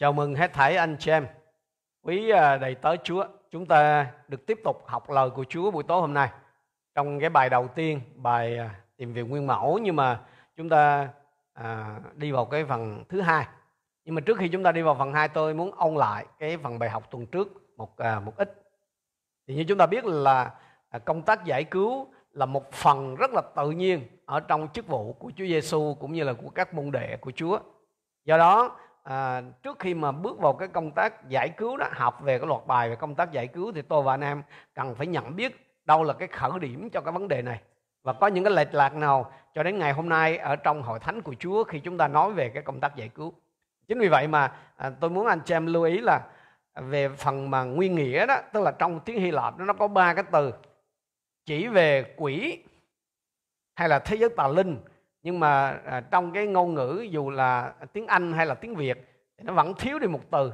Chào mừng hết thảy anh chị em, quý à, đầy tớ Chúa. Chúng ta được tiếp tục học lời của Chúa buổi tối hôm nay. Trong cái bài đầu tiên, bài à, tìm về nguyên mẫu, nhưng mà chúng ta à, đi vào cái phần thứ hai. Nhưng mà trước khi chúng ta đi vào phần hai, tôi muốn ôn lại cái phần bài học tuần trước một à, một ít. Thì như chúng ta biết là à, công tác giải cứu là một phần rất là tự nhiên ở trong chức vụ của Chúa Giêsu cũng như là của các môn đệ của Chúa. Do đó à, trước khi mà bước vào cái công tác giải cứu đó học về cái loạt bài về công tác giải cứu thì tôi và anh em cần phải nhận biết đâu là cái khởi điểm cho cái vấn đề này. Và có những cái lệch lạc nào cho đến ngày hôm nay ở trong hội thánh của Chúa khi chúng ta nói về cái công tác giải cứu. Chính vì vậy mà à, tôi muốn anh chị em lưu ý là về phần mà nguyên nghĩa đó tức là trong tiếng Hy Lạp nó có ba cái từ chỉ về quỷ hay là thế giới tà linh nhưng mà à, trong cái ngôn ngữ dù là tiếng Anh hay là tiếng Việt thì nó vẫn thiếu đi một từ.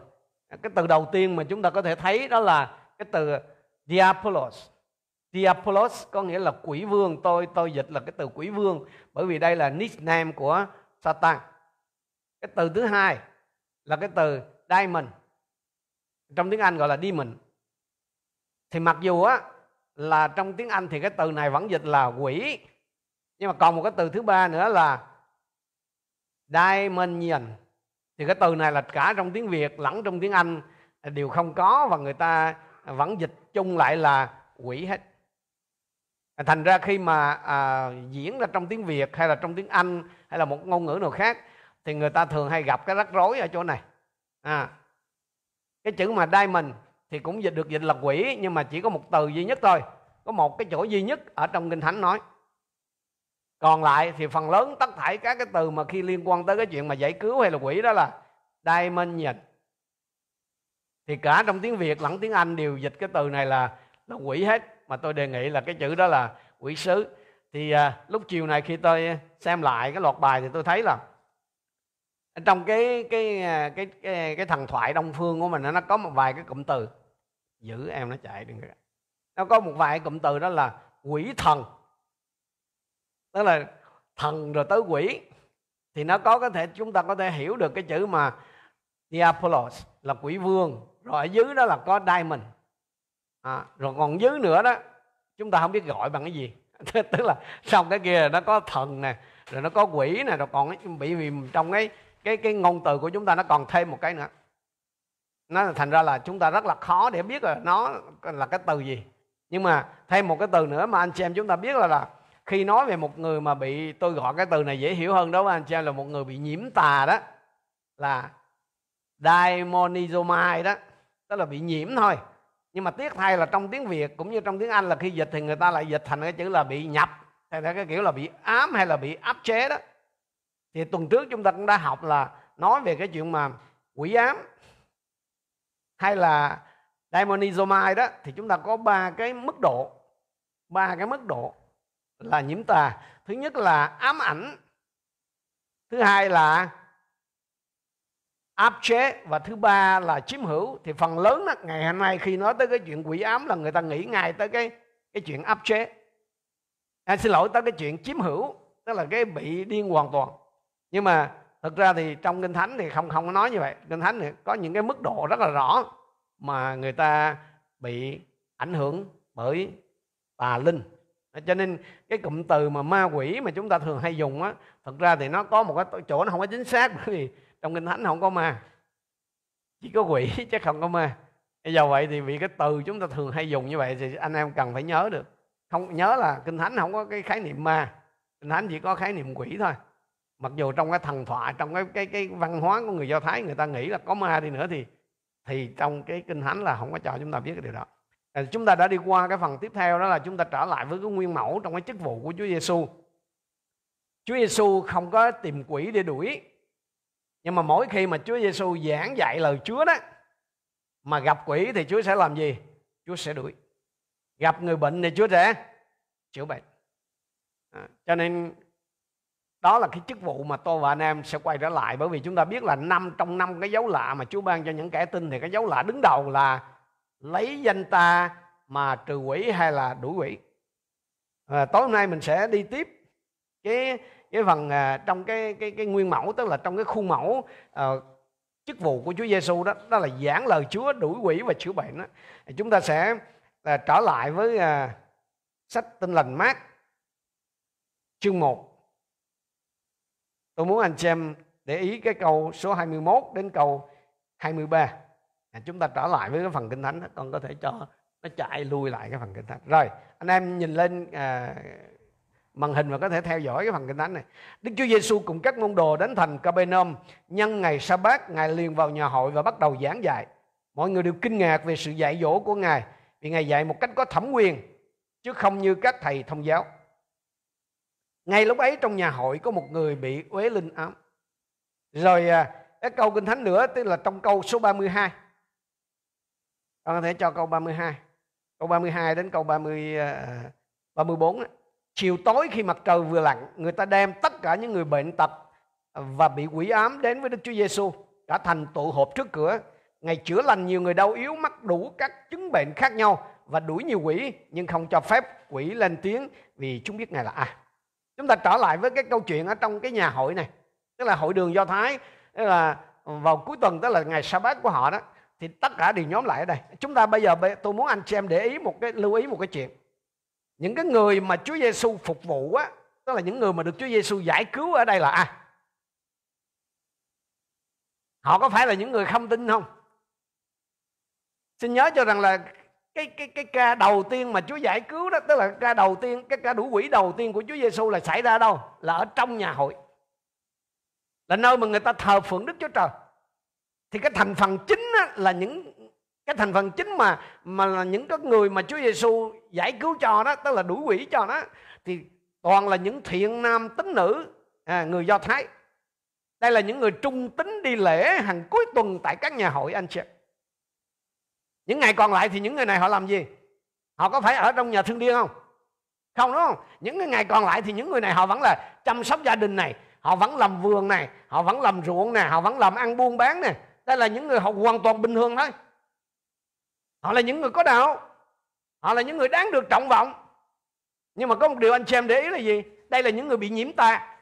Cái từ đầu tiên mà chúng ta có thể thấy đó là cái từ Diabolos Diabolos có nghĩa là quỷ vương. Tôi tôi dịch là cái từ quỷ vương bởi vì đây là nickname của Satan. Cái từ thứ hai là cái từ diamond. Trong tiếng Anh gọi là demon. Thì mặc dù á là trong tiếng Anh thì cái từ này vẫn dịch là quỷ nhưng mà còn một cái từ thứ ba nữa là dimension. Thì cái từ này là cả trong tiếng Việt lẫn trong tiếng Anh đều không có và người ta vẫn dịch chung lại là quỷ hết. Thành ra khi mà à, diễn ra trong tiếng Việt hay là trong tiếng Anh hay là một ngôn ngữ nào khác thì người ta thường hay gặp cái rắc rối ở chỗ này. À, cái chữ mà diamond thì cũng dịch được dịch là quỷ nhưng mà chỉ có một từ duy nhất thôi. Có một cái chỗ duy nhất ở trong kinh thánh nói còn lại thì phần lớn tất thảy các cái từ mà khi liên quan tới cái chuyện mà giải cứu hay là quỷ đó là dimension thì cả trong tiếng Việt lẫn tiếng Anh đều dịch cái từ này là là quỷ hết. Mà tôi đề nghị là cái chữ đó là quỷ sứ. Thì à, lúc chiều này khi tôi xem lại cái loạt bài thì tôi thấy là trong cái cái cái cái cái, cái thần thoại đông phương của mình nó có một vài cái cụm từ. Giữ em nó chạy đừng nó có một vài cụm từ đó là quỷ thần tức là thần rồi tới quỷ. Thì nó có có thể chúng ta có thể hiểu được cái chữ mà Diabolos là quỷ vương. Rồi ở dưới đó là có diamond. À, rồi còn dưới nữa đó chúng ta không biết gọi bằng cái gì. Tức là xong cái kia nó có thần nè rồi nó có quỷ nè rồi còn bị vì trong cái cái cái ngôn từ của chúng ta nó còn thêm một cái nữa. Nó thành ra là chúng ta rất là khó để biết là nó là cái từ gì. Nhưng mà thêm một cái từ nữa mà anh chị em chúng ta biết là là khi nói về một người mà bị, tôi gọi cái từ này dễ hiểu hơn đó với anh chị em, là một người bị nhiễm tà đó, là daimonizomai đó, tức là bị nhiễm thôi. Nhưng mà tiếc thay là trong tiếng Việt cũng như trong tiếng Anh là khi dịch thì người ta lại dịch thành cái chữ là bị nhập hay là cái kiểu là bị ám hay là bị áp chế đó. Thì tuần trước chúng ta cũng đã học là nói về cái chuyện mà quỷ ám hay là daimonizomai đó, thì chúng ta có ba cái mức độ, ba cái mức độ là nhiễm tà. Thứ nhất là ám ảnh. Thứ hai là áp chế. Và thứ ba là chiếm hữu. Thì phần lớn đó, ngày hôm nay khi nói tới cái chuyện quỷ ám là người ta nghĩ ngay tới cái cái chuyện áp chế. À, xin lỗi tới cái chuyện chiếm hữu. Tức là cái bị điên hoàn toàn. Nhưng mà thực ra thì trong kinh thánh thì không không có nói như vậy. Kinh thánh thì có những cái mức độ rất là rõ mà người ta bị ảnh hưởng bởi tà linh cho nên cái cụm từ mà ma quỷ mà chúng ta thường hay dùng á, thật ra thì nó có một cái chỗ nó không có chính xác, bởi vì trong kinh thánh không có ma. Chỉ có quỷ chứ không có ma. Do vậy thì vì cái từ chúng ta thường hay dùng như vậy thì anh em cần phải nhớ được. Không, nhớ là kinh thánh không có cái khái niệm ma. Kinh thánh chỉ có khái niệm quỷ thôi. Mặc dù trong cái thần thoại, trong cái cái cái văn hóa của người do thái người ta nghĩ là có ma đi nữa thì thì trong cái kinh thánh là không có cho chúng ta biết cái điều đó chúng ta đã đi qua cái phần tiếp theo đó là chúng ta trở lại với cái nguyên mẫu trong cái chức vụ của Chúa Giêsu Chúa Giêsu không có tìm quỷ để đuổi. Nhưng mà mỗi khi mà Chúa Giêsu giảng dạy lời Chúa đó mà gặp quỷ thì Chúa sẽ làm gì? Chúa sẽ đuổi. Gặp người bệnh thì Chúa sẽ chữa bệnh. À, cho nên đó là cái chức vụ mà tôi và anh em sẽ quay trở lại. Bởi vì chúng ta biết là năm trong năm cái dấu lạ mà Chúa ban cho những kẻ tin thì cái dấu lạ đứng đầu là lấy danh ta mà trừ quỷ hay là đuổi quỷ. À, tối hôm nay mình sẽ đi tiếp cái cái phần à, trong cái cái cái nguyên mẫu tức là trong cái khuôn mẫu à, chức vụ của Chúa Giêsu đó đó là giảng lời Chúa đuổi quỷ và chữa bệnh đó. À, chúng ta sẽ à, trở lại với à, sách tinh lành mát chương 1 tôi muốn anh xem để ý cái câu số 21 đến câu 23 à, chúng ta trở lại với cái phần kinh thánh đó. con có thể cho nó chạy lui lại cái phần kinh thánh. Rồi anh em nhìn lên à, màn hình và có thể theo dõi cái phần kinh thánh này. Đức Chúa Giêsu cùng các môn đồ đến thành Capernaum nhân ngày sa bát ngài liền vào nhà hội và bắt đầu giảng dạy. Mọi người đều kinh ngạc về sự dạy dỗ của ngài vì ngài dạy một cách có thẩm quyền chứ không như các thầy thông giáo. Ngay lúc ấy trong nhà hội có một người bị uế linh ám. Rồi à, cái câu kinh thánh nữa tức là trong câu số 32 con có thể cho câu 32 câu 32 đến câu 30 34 đó. chiều tối khi mặt trời vừa lặn, người ta đem tất cả những người bệnh tật và bị quỷ ám đến với Đức Chúa Giêsu cả thành tụ họp trước cửa. Ngày chữa lành nhiều người đau yếu, mắc đủ các chứng bệnh khác nhau và đuổi nhiều quỷ, nhưng không cho phép quỷ lên tiếng vì chúng biết ngài là ai. Chúng ta trở lại với cái câu chuyện ở trong cái nhà hội này, tức là hội đường do thái, tức là vào cuối tuần, tức là ngày sa bát của họ đó thì tất cả đều nhóm lại ở đây. Chúng ta bây giờ tôi muốn anh chị em để ý một cái, lưu ý một cái chuyện. Những cái người mà Chúa Giêsu phục vụ á, tức là những người mà được Chúa Giêsu giải cứu ở đây là ai? Họ có phải là những người không tin không? Xin nhớ cho rằng là cái cái cái ca đầu tiên mà Chúa giải cứu đó, tức là ca đầu tiên, cái ca đuổi quỷ đầu tiên của Chúa Giêsu là xảy ra đâu? Là ở trong nhà hội. Là nơi mà người ta thờ phượng Đức Chúa Trời thì cái thành phần chính là những cái thành phần chính mà mà là những cái người mà Chúa Giêsu giải cứu cho đó tức là đuổi quỷ cho đó thì toàn là những thiện nam tính nữ à, người Do Thái. Đây là những người trung tính đi lễ hàng cuối tuần tại các nhà hội anh chị những ngày còn lại thì những người này họ làm gì? Họ có phải ở trong nhà thương điên không? Không đúng không? Những cái ngày còn lại thì những người này họ vẫn là chăm sóc gia đình này họ vẫn làm vườn này họ vẫn làm ruộng này họ vẫn làm ăn buôn bán này đây là những người họ hoàn toàn bình thường thôi. Họ là những người có đạo. Họ là những người đáng được trọng vọng. Nhưng mà có một điều anh xem để ý là gì? Đây là những người bị nhiễm tà.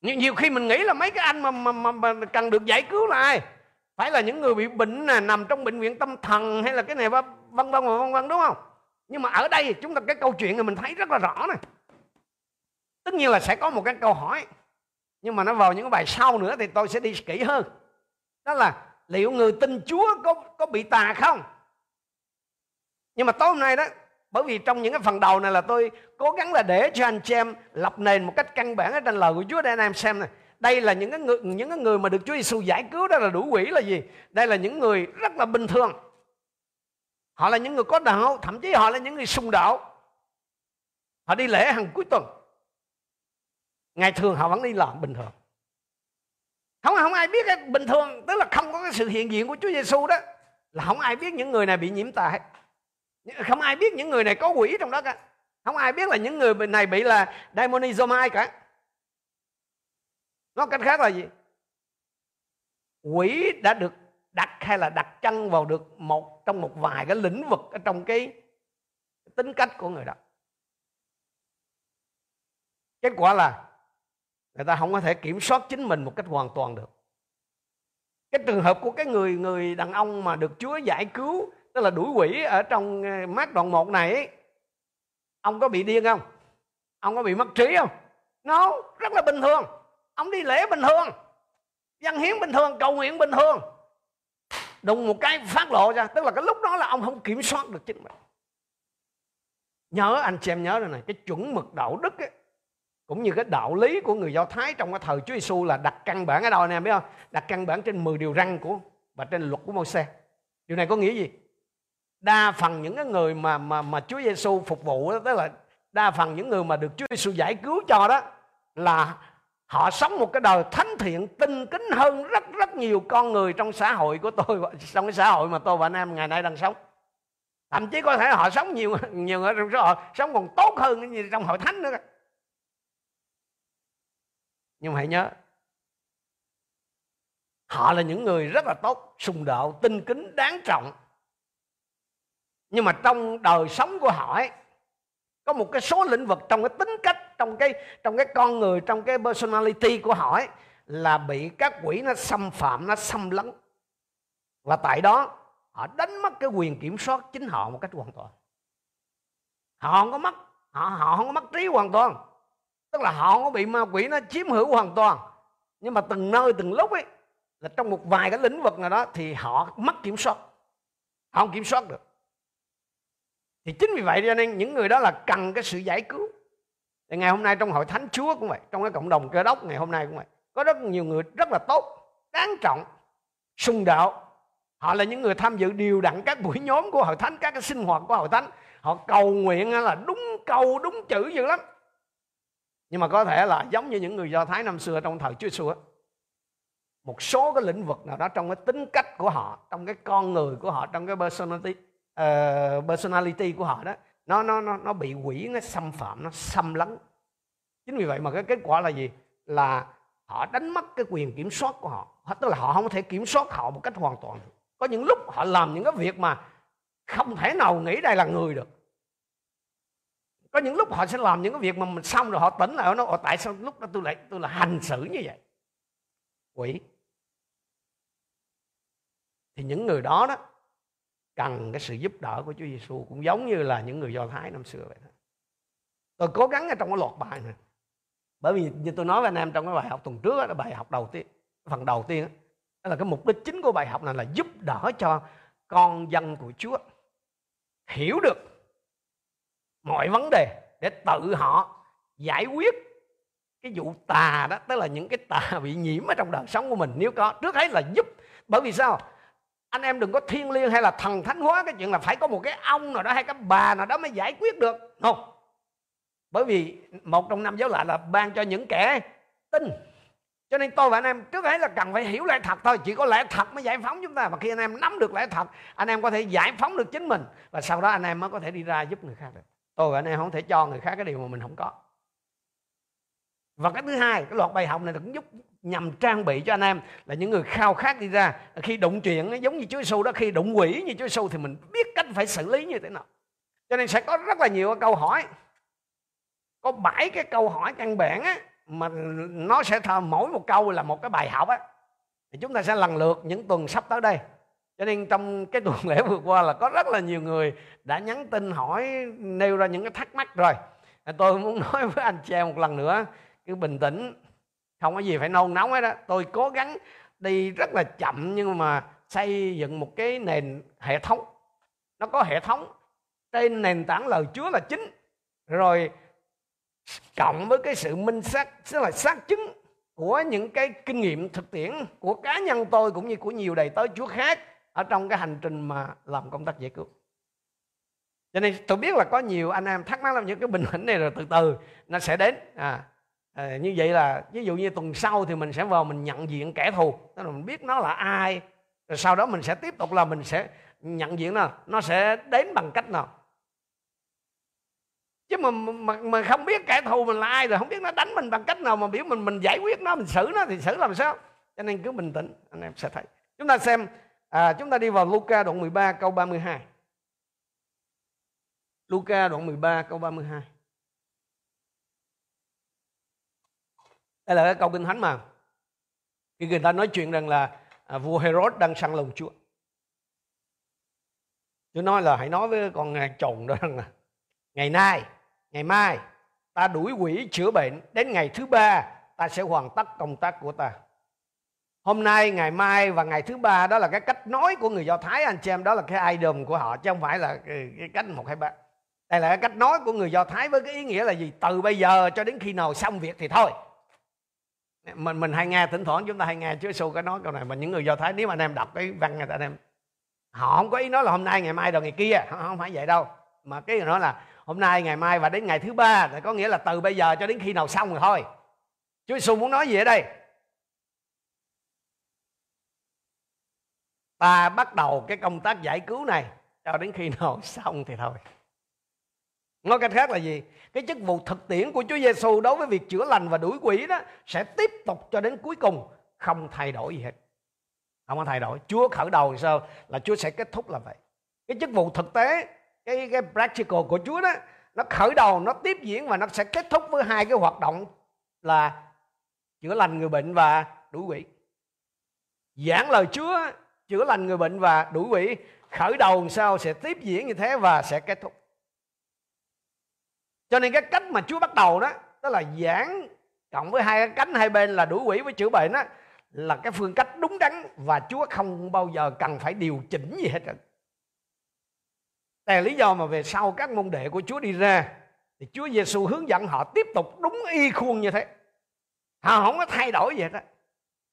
Nhiều, nhiều khi mình nghĩ là mấy cái anh mà, mà, mà, mà cần được giải cứu là ai? Phải là những người bị bệnh nè nằm trong bệnh viện tâm thần hay là cái này vân vân vân vân đúng không? Nhưng mà ở đây chúng ta cái câu chuyện này mình thấy rất là rõ này tất nhiên là sẽ có một cái câu hỏi nhưng mà nó vào những cái bài sau nữa thì tôi sẽ đi kỹ hơn. Đó là liệu người tin Chúa có có bị tà không? Nhưng mà tối hôm nay đó, bởi vì trong những cái phần đầu này là tôi cố gắng là để cho anh chị em lập nền một cách căn bản ở trên lời của Chúa để anh em xem này. Đây là những cái người, những cái người mà được Chúa Giêsu giải cứu đó là đủ quỷ là gì? Đây là những người rất là bình thường. Họ là những người có đạo, thậm chí họ là những người sung đạo. Họ đi lễ hàng cuối tuần ngày thường họ vẫn đi làm bình thường. Không không ai biết cái bình thường, tức là không có cái sự hiện diện của Chúa Giêsu đó, là không ai biết những người này bị nhiễm tà hết. Không ai biết những người này có quỷ trong đó cả. Không ai biết là những người này bị là demonizomai cả. Nói cách khác là gì? Quỷ đã được đặt hay là đặt chân vào được một, trong một vài cái lĩnh vực ở trong cái tính cách của người đó. Kết quả là người ta không có thể kiểm soát chính mình một cách hoàn toàn được. Cái trường hợp của cái người người đàn ông mà được Chúa giải cứu tức là đuổi quỷ ở trong ờ, mát đoạn một này ấy, ông có bị điên không? Ông có bị mất trí không? Nó no, rất là bình thường. Ông đi lễ bình thường. Dân hiến bình thường cầu nguyện bình thường. Đùng một cái phát lộ ra tức là cái lúc đó là ông không kiểm soát được chính mình. Nhớ anh chị em nhớ rồi này cái chuẩn mực đạo đức ấy, cũng như cái đạo lý của người Do Thái trong cái thời Chúa Giêsu là đặt căn bản ở đâu anh em biết không? Đặt căn bản trên 10 điều răn của và trên luật của Môi-se. Điều này có nghĩa gì? Đa phần những cái người mà mà mà Chúa Giêsu phục vụ đó, tức là đa phần những người mà được Chúa Giêsu giải cứu cho đó là họ sống một cái đời thánh thiện tinh kính hơn rất rất nhiều con người trong xã hội của tôi trong cái xã hội mà tôi và anh em ngày nay đang sống thậm chí có thể họ sống nhiều nhiều ở trong xã hội sống còn tốt hơn trong hội thánh nữa nhưng mà hãy nhớ họ là những người rất là tốt sùng đạo tinh kính đáng trọng. Nhưng mà trong đời sống của họ ấy, có một cái số lĩnh vực trong cái tính cách trong cái trong cái con người trong cái personality của họ ấy, là bị các quỷ nó xâm phạm nó xâm lấn. Và tại đó họ đánh mất cái quyền kiểm soát chính họ một cách hoàn toàn. Họ không có mất họ họ không có mất trí hoàn toàn tức là họ không có bị ma quỷ nó chiếm hữu hoàn toàn. Nhưng mà từng nơi, từng lúc ấy, là trong một vài cái lĩnh vực nào đó thì họ mất kiểm soát. Họ không kiểm soát được. Thì chính vì vậy cho nên những người đó là cần cái sự giải cứu. Thì ngày hôm nay trong hội thánh chúa cũng vậy, trong cái cộng đồng cơ đốc ngày hôm nay cũng vậy. Có rất nhiều người rất là tốt, đáng trọng sung đạo. Họ là những người tham dự điều đặn các buổi nhóm của hội thánh, các cái sinh hoạt của hội thánh. Họ cầu nguyện là đúng câu, đúng chữ dữ lắm nhưng mà có thể là giống như những người do thái năm xưa trong thời chúa xưa một số cái lĩnh vực nào đó trong cái tính cách của họ trong cái con người của họ trong cái personality uh, personality của họ đó nó nó nó nó bị quỷ nó xâm phạm nó xâm lấn. Chính vì vậy mà cái kết quả là gì? Là họ đánh mất cái quyền kiểm soát của họ tức là họ không thể kiểm soát họ một cách hoàn toàn. Có những lúc họ làm những cái việc mà không thể nào nghĩ đây là người được có những lúc họ sẽ làm những cái việc mà mình xong rồi họ tỉnh lại họ nói tại sao lúc đó tôi lại tôi là hành xử như vậy quỷ thì những người đó đó cần cái sự giúp đỡ của Chúa Giêsu cũng giống như là những người Do Thái năm xưa vậy thôi. Tôi cố gắng ở trong cái loạt bài này. Bởi vì như tôi nói với anh em trong cái bài học tuần trước đó, bài học đầu tiên, phần đầu tiên đó, đó là cái mục đích chính của bài học này là giúp đỡ cho con dân của Chúa hiểu được mọi vấn đề để tự họ giải quyết cái vụ tà đó, tức là những cái tà bị nhiễm ở trong đời sống của mình. Nếu có, trước hết là giúp. Bởi vì sao? Anh em đừng có thiên liêng hay là thần thánh hóa cái chuyện là phải có một cái ông nào đó hay cái bà nào đó mới giải quyết được. Không bởi vì một trong năm giáo lại là ban cho những kẻ tin. Cho nên tôi và anh em trước hết là cần phải hiểu lẽ thật thôi. Chỉ có lẽ thật mới giải phóng chúng ta. Và khi anh em nắm được lẽ thật, anh em có thể giải phóng được chính mình. Và sau đó anh em mới có thể đi ra giúp người khác được tôi và anh em không thể cho người khác cái điều mà mình không có. Và cái thứ hai, cái loạt bài học này cũng giúp nhằm trang bị cho anh em là những người khao khát đi ra. Khi đụng chuyện, giống như Chúa Giêsu đó, khi đụng quỷ như Chúa Giêsu thì mình biết cách phải xử lý như thế nào. Cho nên sẽ có rất là nhiều câu hỏi. Có bảy cái câu hỏi căn bản á, mà nó sẽ thờ mỗi một câu là một cái bài học á. Thì chúng ta sẽ lần lượt những tuần sắp tới đây cho nên trong cái tuần lễ vừa qua là có rất là nhiều người đã nhắn tin hỏi, nêu ra những cái thắc mắc rồi. Tôi muốn nói với anh chị em một lần nữa, cứ bình tĩnh, không có gì phải nôn nóng hết đó tôi cố gắng đi rất là chậm nhưng mà xây dựng một cái nền hệ thống. Nó có hệ thống, trên nền tảng lời Chúa là chính. Rồi cộng với cái sự minh xác, tức là xác chứng của những cái kinh nghiệm thực tiễn của cá nhân tôi cũng như của nhiều đầy tớ Chúa khác ở trong cái hành trình mà làm công tác giải cứu. Cho nên tôi biết là có nhiều anh em thắc mắc làm những cái bình tĩnh này rồi từ từ nó sẽ đến. À, à, như vậy là ví dụ như tuần sau thì mình sẽ vào mình nhận diện kẻ thù. Tức là mình biết nó là ai rồi sau đó mình sẽ tiếp tục là mình sẽ nhận diện nào nó sẽ đến bằng cách nào. Chứ mà, mà mà không biết kẻ thù mình là ai rồi không biết nó đánh mình bằng cách nào mà biểu mình mình giải quyết nó mình xử nó thì xử làm sao? Cho nên cứ bình tĩnh anh em sẽ thấy. Chúng ta xem à, chúng ta đi vào Luca đoạn 13 câu 32 Luca đoạn 13 câu 32 đây là cái câu kinh thánh mà khi người ta nói chuyện rằng là à, vua Herod đang săn lùng Chúa. Chúa nói là hãy nói với con chồng đó rằng là ngày nay ngày mai ta đuổi quỷ chữa bệnh đến ngày thứ ba ta sẽ hoàn tất công tác của ta hôm nay ngày mai và ngày thứ ba đó là cái cách nói của người do thái anh chị em đó là cái idol của họ chứ không phải là cái, cách một hai ba. Đây là cái cách nói của người do thái với cái ý nghĩa là gì? Từ bây giờ cho đến khi nào xong việc thì thôi. Mình mình hay nghe thỉnh thoảng chúng ta hay nghe Chúa Giêsu cái nói câu này mà những người do thái nếu mà anh em đọc cái văn này anh em họ không có ý nói là hôm nay ngày mai rồi ngày kia không phải vậy đâu. Mà cái nói là hôm nay ngày mai và đến ngày thứ ba thì có nghĩa là từ bây giờ cho đến khi nào xong rồi thôi. Chúa Giêsu muốn nói gì ở đây? Ta bắt đầu cái công tác giải cứu này cho đến khi nào xong thì thôi. Nói cách khác là gì? Cái chức vụ thực tiễn của Chúa Giêsu đối với việc chữa lành và đuổi quỷ đó sẽ tiếp tục cho đến cuối cùng, không thay đổi gì hết. Không có thay đổi. Chúa khởi đầu sao? Là Chúa sẽ kết thúc là vậy. Cái chức vụ thực tế, cái cái practical của Chúa đó, nó khởi đầu, nó tiếp diễn và nó sẽ kết thúc với hai cái hoạt động là chữa lành người bệnh và đuổi quỷ. Giảng lời Chúa chữa lành người bệnh và đuổi quỷ khởi đầu sao sẽ tiếp diễn như thế và sẽ kết thúc cho nên cái cách mà Chúa bắt đầu đó tức là giảng cộng với hai cái cánh hai bên là đuổi quỷ với chữa bệnh đó là cái phương cách đúng đắn và Chúa không bao giờ cần phải điều chỉnh gì hết trơn. Đây là lý do mà về sau các môn đệ của Chúa đi ra thì Chúa Giêsu hướng dẫn họ tiếp tục đúng y khuôn như thế. Họ không có thay đổi gì hết đó.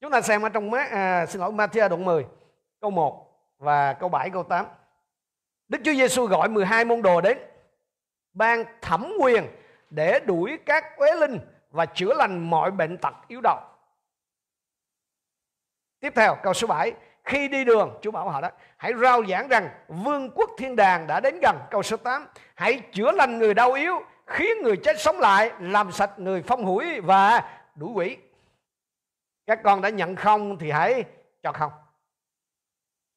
Chúng ta xem ở trong má, à, xin lỗi Matthew đoạn 10 câu 1 và câu 7 câu 8. Đức Chúa Giêsu gọi 12 môn đồ đến, ban thẩm quyền để đuổi các quế linh và chữa lành mọi bệnh tật yếu đầu. Tiếp theo, câu số 7 Khi đi đường, Chúa bảo họ đó, Hãy rao giảng rằng vương quốc thiên đàng đã đến gần. Câu số 8 Hãy chữa lành người đau yếu, Khiến người chết sống lại, Làm sạch người phong hủi và đuổi quỷ. Các con đã nhận không thì hãy cho không.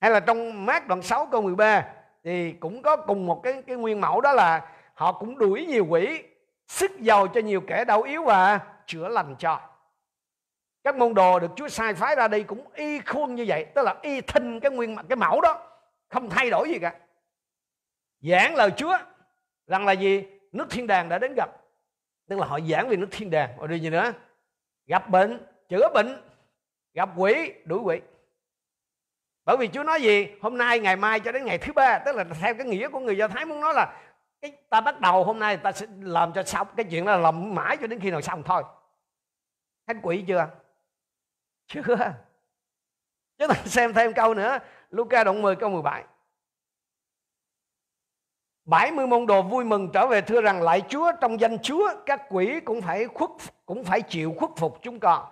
Hay là trong mát đoạn 6 câu 13 Thì cũng có cùng một cái, cái nguyên mẫu đó là Họ cũng đuổi nhiều quỷ Sức giàu cho nhiều kẻ đau yếu và chữa lành cho. Các môn đồ được Chúa sai phái ra đây cũng y khuôn như vậy tức là y thinh cái nguyên cái mẫu đó không thay đổi gì cả. Giảng lời Chúa rằng là gì? Nước thiên đàng đã đến gặp. Tức là họ giảng về nước thiên đàng. Rồi gì nữa? Gặp bệnh chữa bệnh gặp quỷ đuổi quỷ bởi vì Chúa nói gì? Hôm nay, ngày mai cho đến ngày thứ ba. Tức là theo cái nghĩa của người Do Thái muốn nói là cái ta bắt đầu hôm nay ta sẽ làm cho xong. Cái chuyện đó là làm mãi cho đến khi nào xong thôi. Thánh quỷ chưa? Chưa. Chúng ta xem thêm câu nữa. Luca đoạn 10 câu 17 70 môn đồ vui mừng trở về thưa rằng lại Chúa trong danh Chúa, các quỷ cũng phải khuất, cũng phải chịu khuất phục chúng con.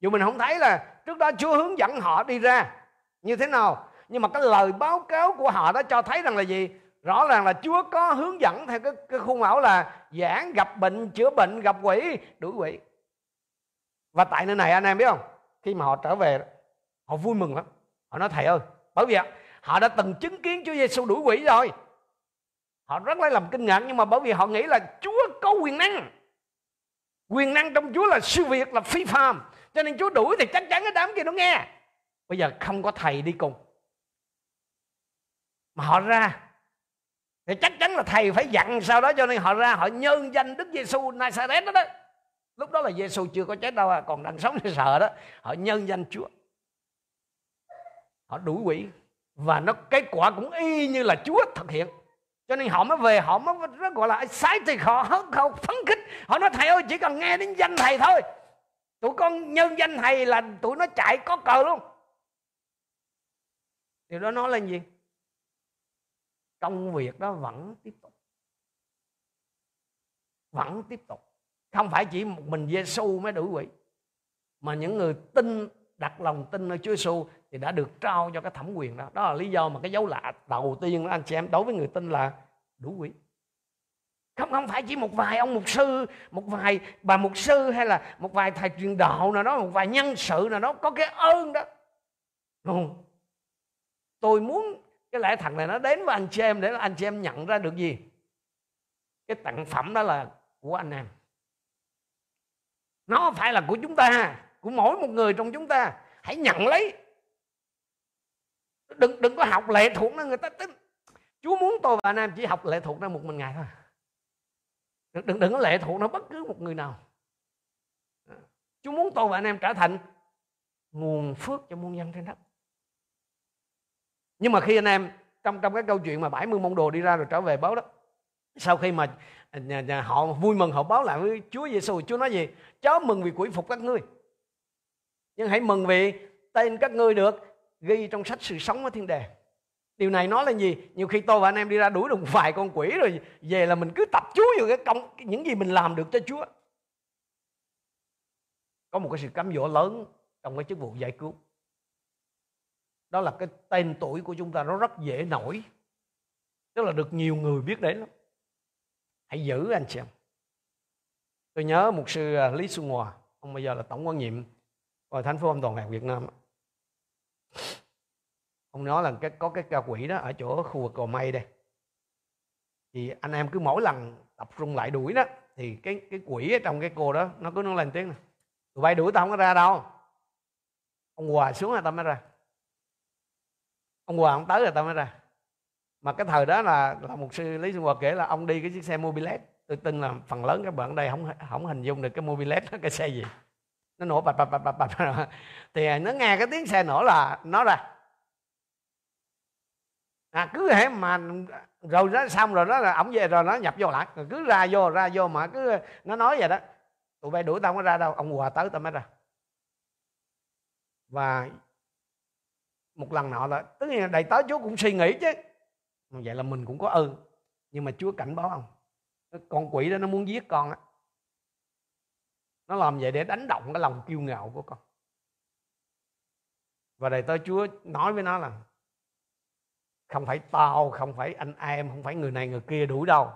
Dù mình không thấy là trước đó Chúa hướng dẫn họ đi ra như thế nào, nhưng mà cái lời báo cáo của họ đó cho thấy rằng là gì? Rõ ràng là Chúa có hướng dẫn theo cái, cái khuôn mẫu là giảng gặp bệnh, chữa bệnh, gặp quỷ, đuổi quỷ. Và tại nơi này anh em biết không? khi mà họ trở về họ vui mừng lắm họ nói thầy ơi bởi vì họ đã từng chứng kiến Chúa Giêsu đuổi quỷ rồi họ rất lấy làm kinh ngạc nhưng mà bởi vì họ nghĩ là Chúa có quyền năng quyền năng trong Chúa là siêu việt là phi phàm cho nên Chúa đuổi thì chắc chắn cái đám kia nó nghe bây giờ không có thầy đi cùng. Mà họ ra. Thì chắc chắn là thầy phải dặn sau đó cho nên họ ra, họ nhân danh Đức Giêsu Nazareth đó đó. Lúc đó là Giêsu chưa có chết đâu à còn đang sống thì sợ đó. Họ nhân danh Chúa. Họ đuổi quỷ. Và nó, kết quả cũng y như là Chúa thực hiện. Cho nên họ mới về, họ mới rất gọi là sái thì họ, hớt họ phấn khích. Họ nói, thầy ơi, chỉ cần nghe đến danh thầy thôi. Tụi con nhân danh thầy là tụi nó chạy có cờ luôn điều đó nói lên gì? Công việc đó vẫn tiếp tục. Vẫn tiếp tục. Không phải chỉ một mình Giêsu mới đuổi quỷ mà những người tin, đặt lòng tin ở Chúa Giêsu thì đã được trao cho cái thẩm quyền đó. Đó là lý do mà cái dấu lạ đầu tiên của anh chị em đối với người tin là đuổi quỷ không không phải chỉ một vài ông mục sư, một vài bà mục sư hay là một vài thầy truyền đạo nào đó, một vài nhân sự nào đó có cái ơn đó. Không? Tôi muốn cái lẽ thật này nó đến với anh chị em để anh chị em nhận ra được gì? Cái tặng phẩm đó là của anh em. Nó phải là của chúng ta của mỗi một người trong chúng ta. Hãy nhận lấy. Đừng đừng có học lệ thuộc nó người ta tính Chúa muốn tôi và anh em chỉ học lệ thuộc nó một mình ngày thôi. Đừng, đừng, đừng có lệ thuộc nó bất cứ một người nào. Chúa muốn tôi và anh em trở thành nguồn phước cho muôn dân trên đất nhưng mà khi anh em trong trong cái câu chuyện mà 70 môn đồ đi ra rồi trở về báo đó sau khi mà à, nhà, nhà họ vui mừng họ báo lại với Chúa Giêsu Chúa nói gì? Chớ mừng vì quỷ phục các ngươi. Nhưng hãy mừng vì tên các ngươi được ghi trong sách sự sống ở thiên đàng. Điều này nói là gì? Nhiều khi tôi và anh em đi ra đuổi được vài con quỷ rồi về là mình cứ tập chúa vào cái công những gì mình làm được cho Chúa. Có một cái sự cám dỗ lớn trong cái chức vụ giải cứu đó là cái tên tuổi của chúng ta, nó rất dễ nổi. Tức là được nhiều người biết đến lắm. Hãy giữ anh chị em. Tôi nhớ một sư à, lý xuân hòa, ông bây giờ là tổng quan nhiệm của thành phố âm toàn hạt việt nam ông nói là cái, có cái ca quỷ đó ở chỗ khu vực cầu mây đây. Thì anh em cứ mỗi lần tập trung lại đuổi đó, thì cái cái quỷ ở trong cái cô đó, nó cứ nó lên tiếng này tụi bay đuổi tao không có ra đâu. Ông hòa xuống là tao mới ra ông hòa ông tới rồi tao mới ra. Mà cái thời đó là là một sư lý xuân hòa kể là ông đi cái chiếc xe mobilet tôi tin là phần lớn các bạn đây không không hình dung được cái mobilet nó cái xe gì. Nó nổ bạch bạch bạch bạch bạch thì nó nghe cái tiếng xe nổ là nó ra. À, cứ thế mà rồi nó xong rồi nó là ổng về rồi nó nhập vô lại. Rồi cứ ra vô ra vô mà cứ nó nói vậy đó. Tụi bay đuổi tao không có ra đâu ông hòa tới tao mới ra. Và một lần nọ là tất nhiên là đầy tớ chúa cũng suy nghĩ chứ. Vậy là mình cũng có ơn nhưng mà chúa cảnh báo ông con quỷ đó nó muốn giết con á. Nó làm vậy để đánh động cái lòng kiêu ngạo của con. Và đầy tớ chúa nói với nó là, không phải tao, không phải anh em, không phải người này người kia đủ đâu,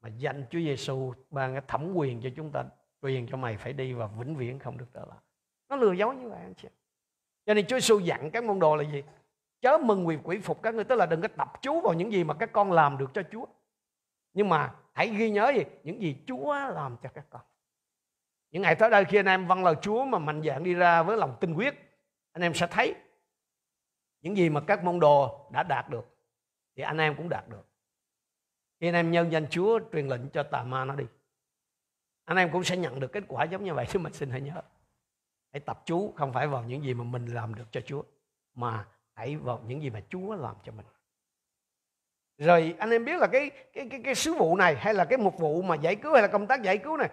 mà danh Chúa Giêsu ban cái thẩm quyền cho chúng ta quyền cho mày phải đi và vĩnh viễn không được trở lại. Nó lừa dối như vậy anh chị cho nên Chúa Giêsu dặn các môn đồ là gì? Chớ mừng quyền quỷ phục các ngươi, tức là đừng có tập chú vào những gì mà các con làm được cho Chúa. Nhưng mà hãy ghi nhớ gì? Những gì Chúa làm cho các con. Những ngày tới đây khi anh em vâng lời Chúa mà mạnh dạn đi ra với lòng tinh quyết, anh em sẽ thấy những gì mà các môn đồ đã đạt được, thì anh em cũng đạt được. Khi anh em nhân danh Chúa, truyền lệnh cho tà ma nó đi, anh em cũng sẽ nhận được kết quả giống như vậy. Chứ mình xin hãy nhớ hãy tập chú không phải vào những gì mà mình làm được cho Chúa, mà hãy vào những gì mà Chúa làm cho mình. Rồi anh em biết là cái cái cái cái sứ vụ này hay là cái mục vụ mà giải cứu hay là công tác giải cứu này,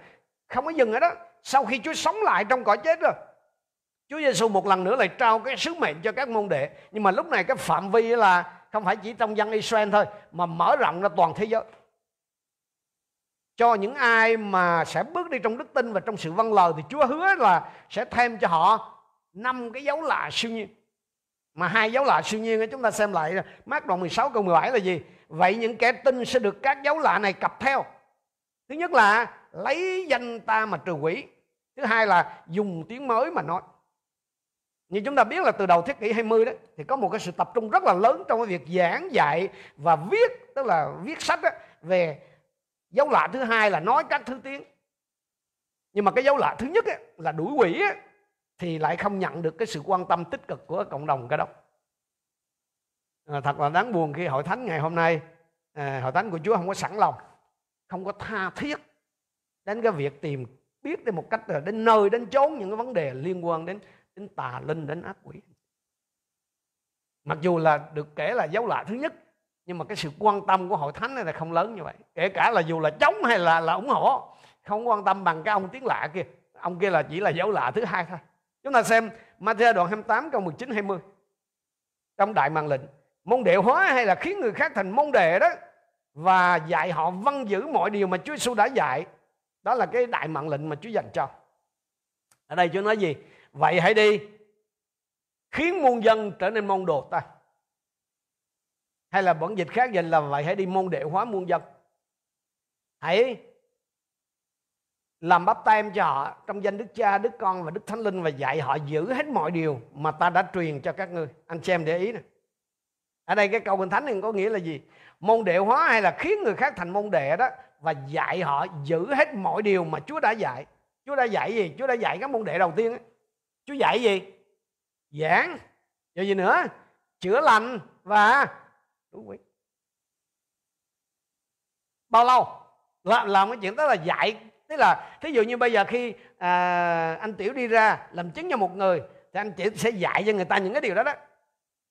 không có dừng ở đó. Sau khi Chúa sống lại trong cõi chết rồi, Chúa Giêsu một lần nữa lại trao cái sứ mệnh cho các môn đệ. Nhưng mà lúc này cái phạm vi là không phải chỉ trong dân Israel thôi, mà mở rộng ra toàn thế giới cho những ai mà sẽ bước đi trong đức tin và trong sự vâng lời thì Chúa hứa là sẽ thêm cho họ năm cái dấu lạ siêu nhiên. Mà hai dấu lạ siêu nhiên chúng ta xem lại mát đoạn 16 câu 17 là gì? Vậy những kẻ tin sẽ được các dấu lạ này cặp theo. Thứ nhất là lấy danh ta mà trừ quỷ. Thứ hai là dùng tiếng mới mà nói. Như chúng ta biết là từ đầu thế kỷ 20 đó thì có một cái sự tập trung rất là lớn trong cái việc giảng dạy và viết tức là viết sách đó, về dấu lạ thứ hai là nói các thứ tiếng. Nhưng mà cái dấu lạ thứ nhất ấy, là đuổi quỷ ấy, thì lại không nhận được cái sự quan tâm tích cực của cộng đồng cả đâu. À, thật là đáng buồn khi hội thánh ngày hôm nay à, hội thánh của Chúa không có sẵn lòng không có tha thiết đến cái việc tìm biết đến một cách là đến nơi đến chốn những cái vấn đề liên quan đến đến tà linh đến ác quỷ. Mặc dù là được kể là dấu lạ thứ nhất nhưng mà cái sự quan tâm của hội thánh này là không lớn như vậy. Kể cả là dù là chống hay là là ủng hộ, không quan tâm bằng cái ông tiếng lạ kia. Ông kia là chỉ là dấu lạ thứ hai thôi. Chúng ta xem Matthew đoạn 28 câu 19 20 trong đại mạng lệnh, môn đệ hóa hay là khiến người khác thành môn đệ đó, và dạy họ vâng giữ mọi điều mà Chúa Giêsu đã dạy, đó là cái đại mạng lệnh mà Chúa dành cho. Ở đây Chúa nói gì? Vậy hãy đi, khiến muôn dân trở nên môn đồ ta hay là bản dịch khác dịch là vậy hãy đi môn đệ hóa muôn dân hãy làm bắp tay em cho họ trong danh Đức Cha, Đức Con và Đức Thánh Linh và dạy họ giữ hết mọi điều mà ta đã truyền cho các ngươi. Anh xem để ý nè. Ở đây cái câu Kinh Thánh này có nghĩa là gì? Môn đệ hóa hay là khiến người khác thành môn đệ đó và dạy họ giữ hết mọi điều mà Chúa đã dạy. Chúa đã dạy gì? Chúa đã dạy các môn đệ đầu tiên ấy. Chúa dạy gì? Giảng. Rồi gì nữa? Chữa lành và thú vị Bao lâu? Làm, làm cái chuyện đó là dạy. Tức là thí dụ như bây giờ khi à, anh tiểu đi ra làm chứng cho một người thì anh chỉ sẽ dạy cho người ta những cái điều đó đó.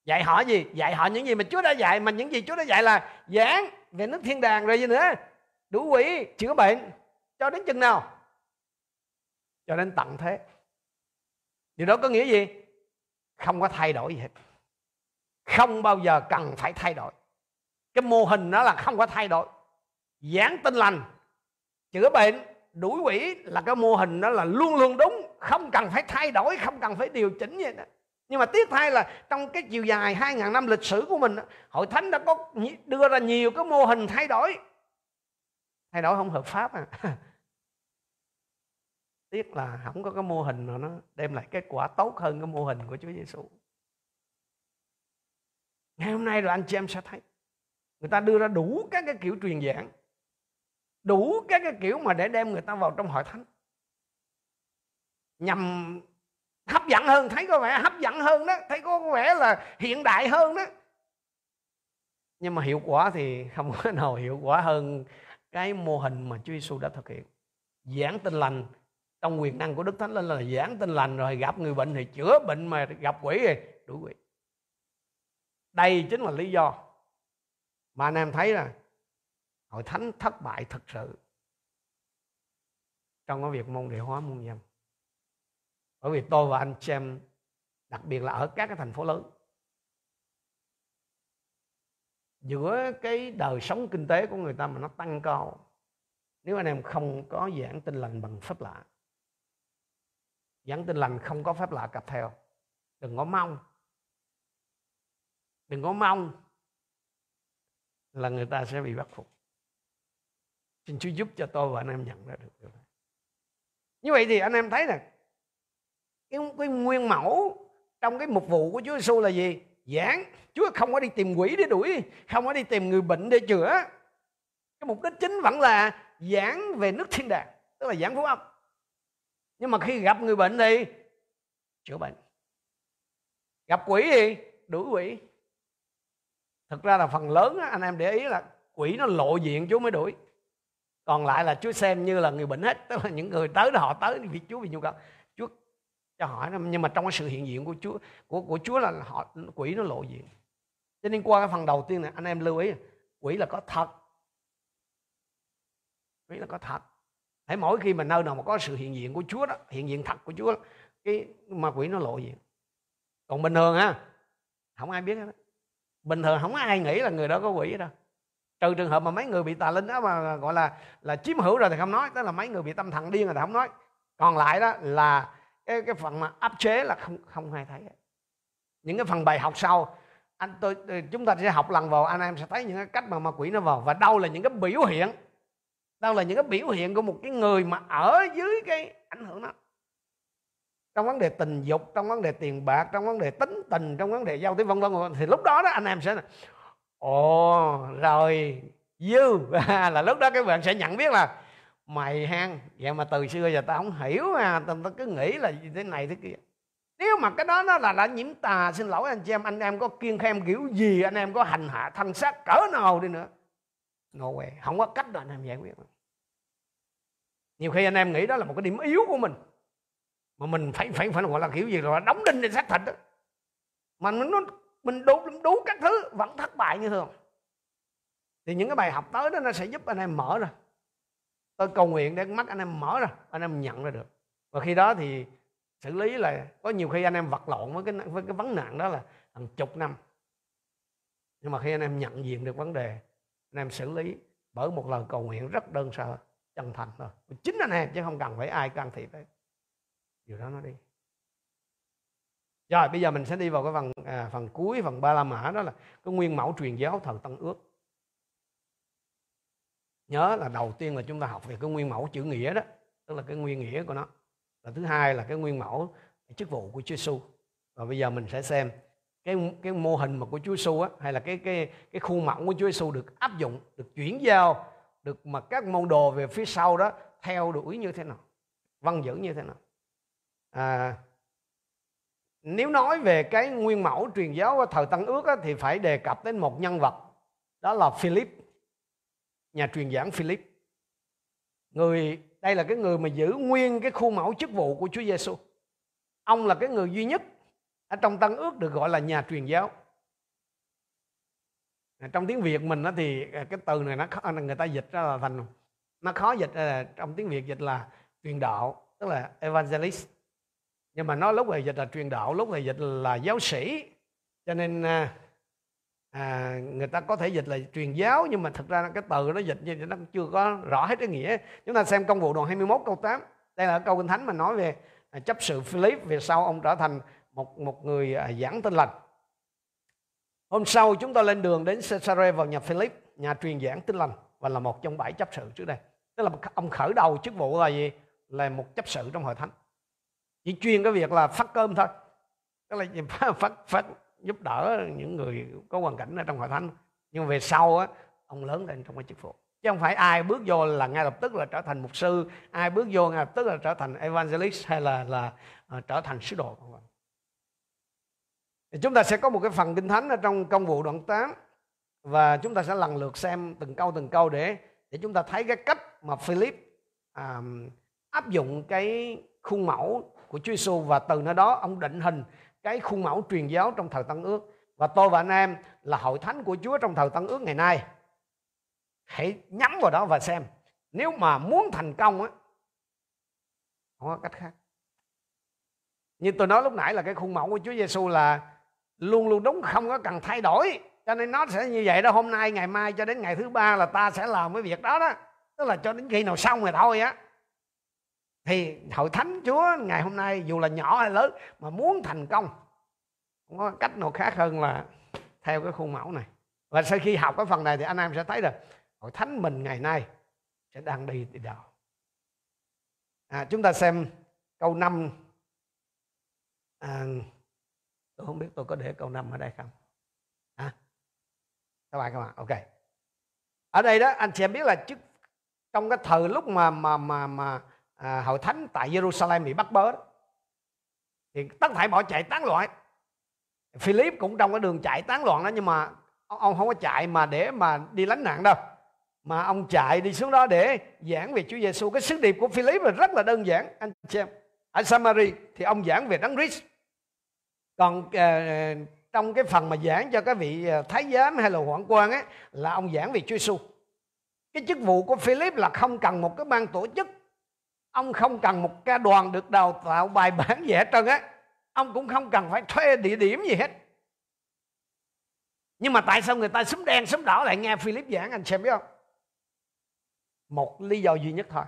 Dạy họ gì? Dạy họ những gì mà chúa đã dạy mà những gì chúa đã dạy là giảng về nước thiên đàng rồi gì nữa. Đủ quỷ chữa bệnh cho đến chừng nào? Cho đến tận thế. Điều đó có nghĩa gì? Không có thay đổi gì hết không bao giờ cần phải thay đổi. Cái mô hình đó là không có thay đổi. Giảng tin lành, chữa bệnh, đuổi quỷ là cái mô hình đó là luôn luôn đúng. Không cần phải thay đổi, không cần phải điều chỉnh gì đó. Nhưng mà tiếc thay là trong cái chiều dài 2.000 năm lịch sử của mình hội thánh đã có đưa ra nhiều cái mô hình thay đổi. Thay đổi không hợp pháp à. Tiếc là không có cái mô hình nào nó đem lại kết quả tốt hơn cái mô hình của Chúa Giêsu ngày hôm nay rồi anh chị em sẽ thấy. Người ta đưa ra đủ các cái kiểu truyền giảng, đủ các cái kiểu mà để đem người ta vào trong hội thánh. Nhằm hấp dẫn hơn, thấy có vẻ hấp dẫn hơn đó, thấy có vẻ là hiện đại hơn đó. Nhưng mà hiệu quả thì không có nào hiệu quả hơn cái mô hình mà Chúa Giêsu đã thực hiện. Giảng tin lành, trong quyền năng của Đức Thánh Linh là giảng tin lành, rồi gặp người bệnh thì chữa bệnh mà gặp quỷ thì đuổi quỷ đây chính là lý do mà anh em thấy là hội thánh thất bại thực sự trong cái việc môn đệ hóa môn dâm bởi vì tôi và anh xem, đặc biệt là ở các cái thành phố lớn giữa cái đời sống kinh tế của người ta mà nó tăng cao nếu anh em không có giảng tin lành bằng phép lạ giảng tin lành không có phép lạ cặp theo đừng có mong đừng có mong là người ta sẽ bị bắt phục. Xin Chúa giúp cho tôi và anh em nhận ra được điều này. Như vậy thì anh em thấy nè cái, cái nguyên mẫu trong cái mục vụ của Chúa Giêsu là gì? Giảng. Chúa không có đi tìm quỷ để đuổi không có đi tìm người bệnh để chữa. Cái mục đích chính vẫn là giảng về nước thiên đàng tức là giảng phúc âm nhưng mà khi gặp người bệnh thì chữa bệnh. Gặp quỷ thì đuổi quỷ thực ra là phần lớn anh em để ý là quỷ nó lộ diện Chúa mới đuổi. Còn lại là Chúa xem như là người bệnh hết tức là những người tới đó họ tới vì Chúa vì nhu cầu. Chúa cho hỏi nhưng mà trong cái sự hiện diện của Chúa của của Chúa là họ quỷ nó lộ diện. Cho nên qua cái phần đầu tiên này anh em lưu ý quỷ là có thật. Quỷ là có thật. Hãy mỗi khi mà nơi nào mà có sự hiện diện của Chúa đó hiện diện thật của Chúa đó, cái ma quỷ nó lộ diện. Còn bình thường ha không ai biết hết đó bình thường không ai nghĩ là người đó có quỷ đâu. Trừ trường hợp mà mấy người bị tà linh đó mà gọi là là chiếm hữu rồi thì không nói, tức là mấy người bị tâm thần điên rồi thì không nói. Còn lại đó là cái cái phần mà áp chế là không không ai thấy. Những cái phần bài học sau, anh tôi, chúng ta sẽ học lần vào, anh em sẽ thấy những cái cách mà ma quỷ nó vào. Và đâu là những cái biểu hiện, đâu là những cái biểu hiện của một cái người mà ở dưới cái ảnh hưởng đó trong vấn đề tình dục trong vấn đề tiền bạc trong vấn đề tính tình trong vấn đề giao tiếp vân vân thì lúc đó đó anh em sẽ ồ rồi dư là lúc đó các bạn sẽ nhận biết là mày hang vậy mà từ xưa giờ tao không hiểu à tao, tao cứ nghĩ là thế này thế kia. Nếu mà cái đó nó là đã nhiễm tà xin lỗi anh chị em anh em có kiên khem kiểu gì anh em có hành hạ thân xác cỡ nào đi nữa. No way không có cách nào anh em giải quyết nhiều khi anh em nghĩ đó là một cái điểm yếu của mình mà mình phải phải phải gọi là kiểu gì là đóng đinh lên xác thịt đó. Mà nó mình đủ đủ các thứ vẫn thất bại như thường. Thì những cái bài học tới đó nó sẽ giúp anh em mở ra. Tôi cầu nguyện để mắt anh em mở ra, anh em nhận ra được. Và khi đó thì xử lý là có nhiều khi anh em vật lộn với cái với cái vấn nạn đó là hàng chục năm. Nhưng mà khi anh em nhận diện được vấn đề, anh em xử lý bởi một lời cầu nguyện rất đơn sơ, chân thành thôi. Chính anh em chứ không cần phải ai can thiệp đấy điều đó nó đi. Rồi bây giờ mình sẽ đi vào cái phần à, phần cuối phần ba la mã đó là cái nguyên mẫu truyền giáo thời tân ước. Nhớ là đầu tiên là chúng ta học về cái nguyên mẫu chữ nghĩa đó tức là cái nguyên nghĩa của nó. Và thứ hai là cái nguyên mẫu chức vụ của Chúa Giêsu và bây giờ mình sẽ xem cái cái mô hình mà của Chúa Giêsu á hay là cái cái cái khuôn mẫu của Chúa Giêsu được áp dụng được chuyển giao được mà các môn đồ về phía sau đó theo đuổi như thế nào văn giữ như thế nào à, nếu nói về cái nguyên mẫu truyền giáo thời Tân Ước á, thì phải đề cập đến một nhân vật đó là Philip nhà truyền giảng Philip. Người đây là cái người mà giữ nguyên cái khuôn mẫu chức vụ của Chúa Giêsu ông là cái người duy nhất ở trong Tân Ước được gọi là nhà truyền giáo. À, trong tiếng Việt mình thì à, cái từ này nó khó, à, người ta dịch ra là thành nó khó dịch trong tiếng Việt dịch là truyền đạo tức là evangelist nhưng mà nó lúc này dịch là truyền đạo lúc này dịch là giáo sĩ. Cho nên à, à người ta có thể dịch là truyền giáo nhưng mà thật ra cái từ nó dịch như nó chưa có rõ hết cái nghĩa. Chúng ta xem công vụ đoạn 21 câu 8 đây là câu kinh thánh mà nói về à, chấp sự Philip về sau ông trở thành một một người à, giảng tin lành. Hôm sau chúng ta lên đường đến Caesarea vào nhà Philip nhà truyền giảng tin lành và là một trong bảy chấp sự trước đây. Tức là ông khởi đầu chức vụ là gì? Là một chấp sự trong hội thánh chỉ chuyên cái việc là phát cơm thôi. Tức là phát, phát, giúp đỡ những người có hoàn cảnh ở trong hội thánh. Nhưng về sau á ông lớn lên trong cái chức vụ. Chứ không phải ai bước vô là ngay lập tức là trở thành mục sư ai bước vô ngay lập tức là trở thành evangelist hay là là uh, trở thành sứ đồ thì chúng ta sẽ có một cái phần kinh thánh ở trong công vụ đoạn 8 và chúng ta sẽ lần lượt xem từng câu từng câu để để chúng ta thấy cái cách mà Philip um, áp dụng cái khuôn mẫu của Chúa Giêsu và từ nơi đó ông định hình cái khuôn mẫu truyền giáo trong thời Tân ước. Và tôi và anh em là hội thánh của Chúa trong thời Tân ước ngày nay. Hãy nhắm vào đó và xem. Nếu mà muốn thành công á, không có cách khác. Như tôi nói lúc nãy là cái khuôn mẫu của Chúa Giêsu là luôn luôn đúng, không có cần thay đổi. Cho nên nó sẽ như vậy đó, hôm nay, ngày mai cho đến ngày thứ ba là ta sẽ làm cái việc đó đó. Tức là cho đến khi nào xong rồi thôi á thì hội thánh chúa ngày hôm nay dù là nhỏ hay lớn mà muốn thành công không có cách nào khác hơn là theo cái khuôn mẫu này. Và sau khi học cái phần này thì anh em sẽ thấy được hội thánh mình ngày nay sẽ đang đi đi đâu. À, chúng ta xem câu 5 à, tôi không biết tôi có để câu 5 ở đây không. À, các bạn các bạn ok. Ở đây đó anh chị em biết là trước trong cái thời lúc mà mà mà mà à, hội thánh tại Jerusalem bị bắt bớ đó, thì tất thảy bỏ chạy tán loạn. Philip cũng trong cái đường chạy tán loạn đó nhưng mà ông không có chạy mà để mà đi lánh nạn đâu. Mà ông chạy đi xuống đó để giảng về Chúa Giêsu cái sứ điệp của Philip là rất là đơn giản anh chị em. Ở Samari thì ông giảng về đấng Christ. Còn uh, trong cái phần mà giảng cho các vị ờ, thái giám hay là hoạn quan á là ông giảng về Chúa Giêsu cái chức vụ của Philip là không cần một cái ban tổ chức ông không cần một ca đoàn được đào tạo bài bản gì hết trơn á ông cũng không cần phải thuê địa điểm gì hết nhưng mà tại sao người ta súng đen súng đỏ lại nghe Philip giảng anh xem biết không một lý do duy nhất thôi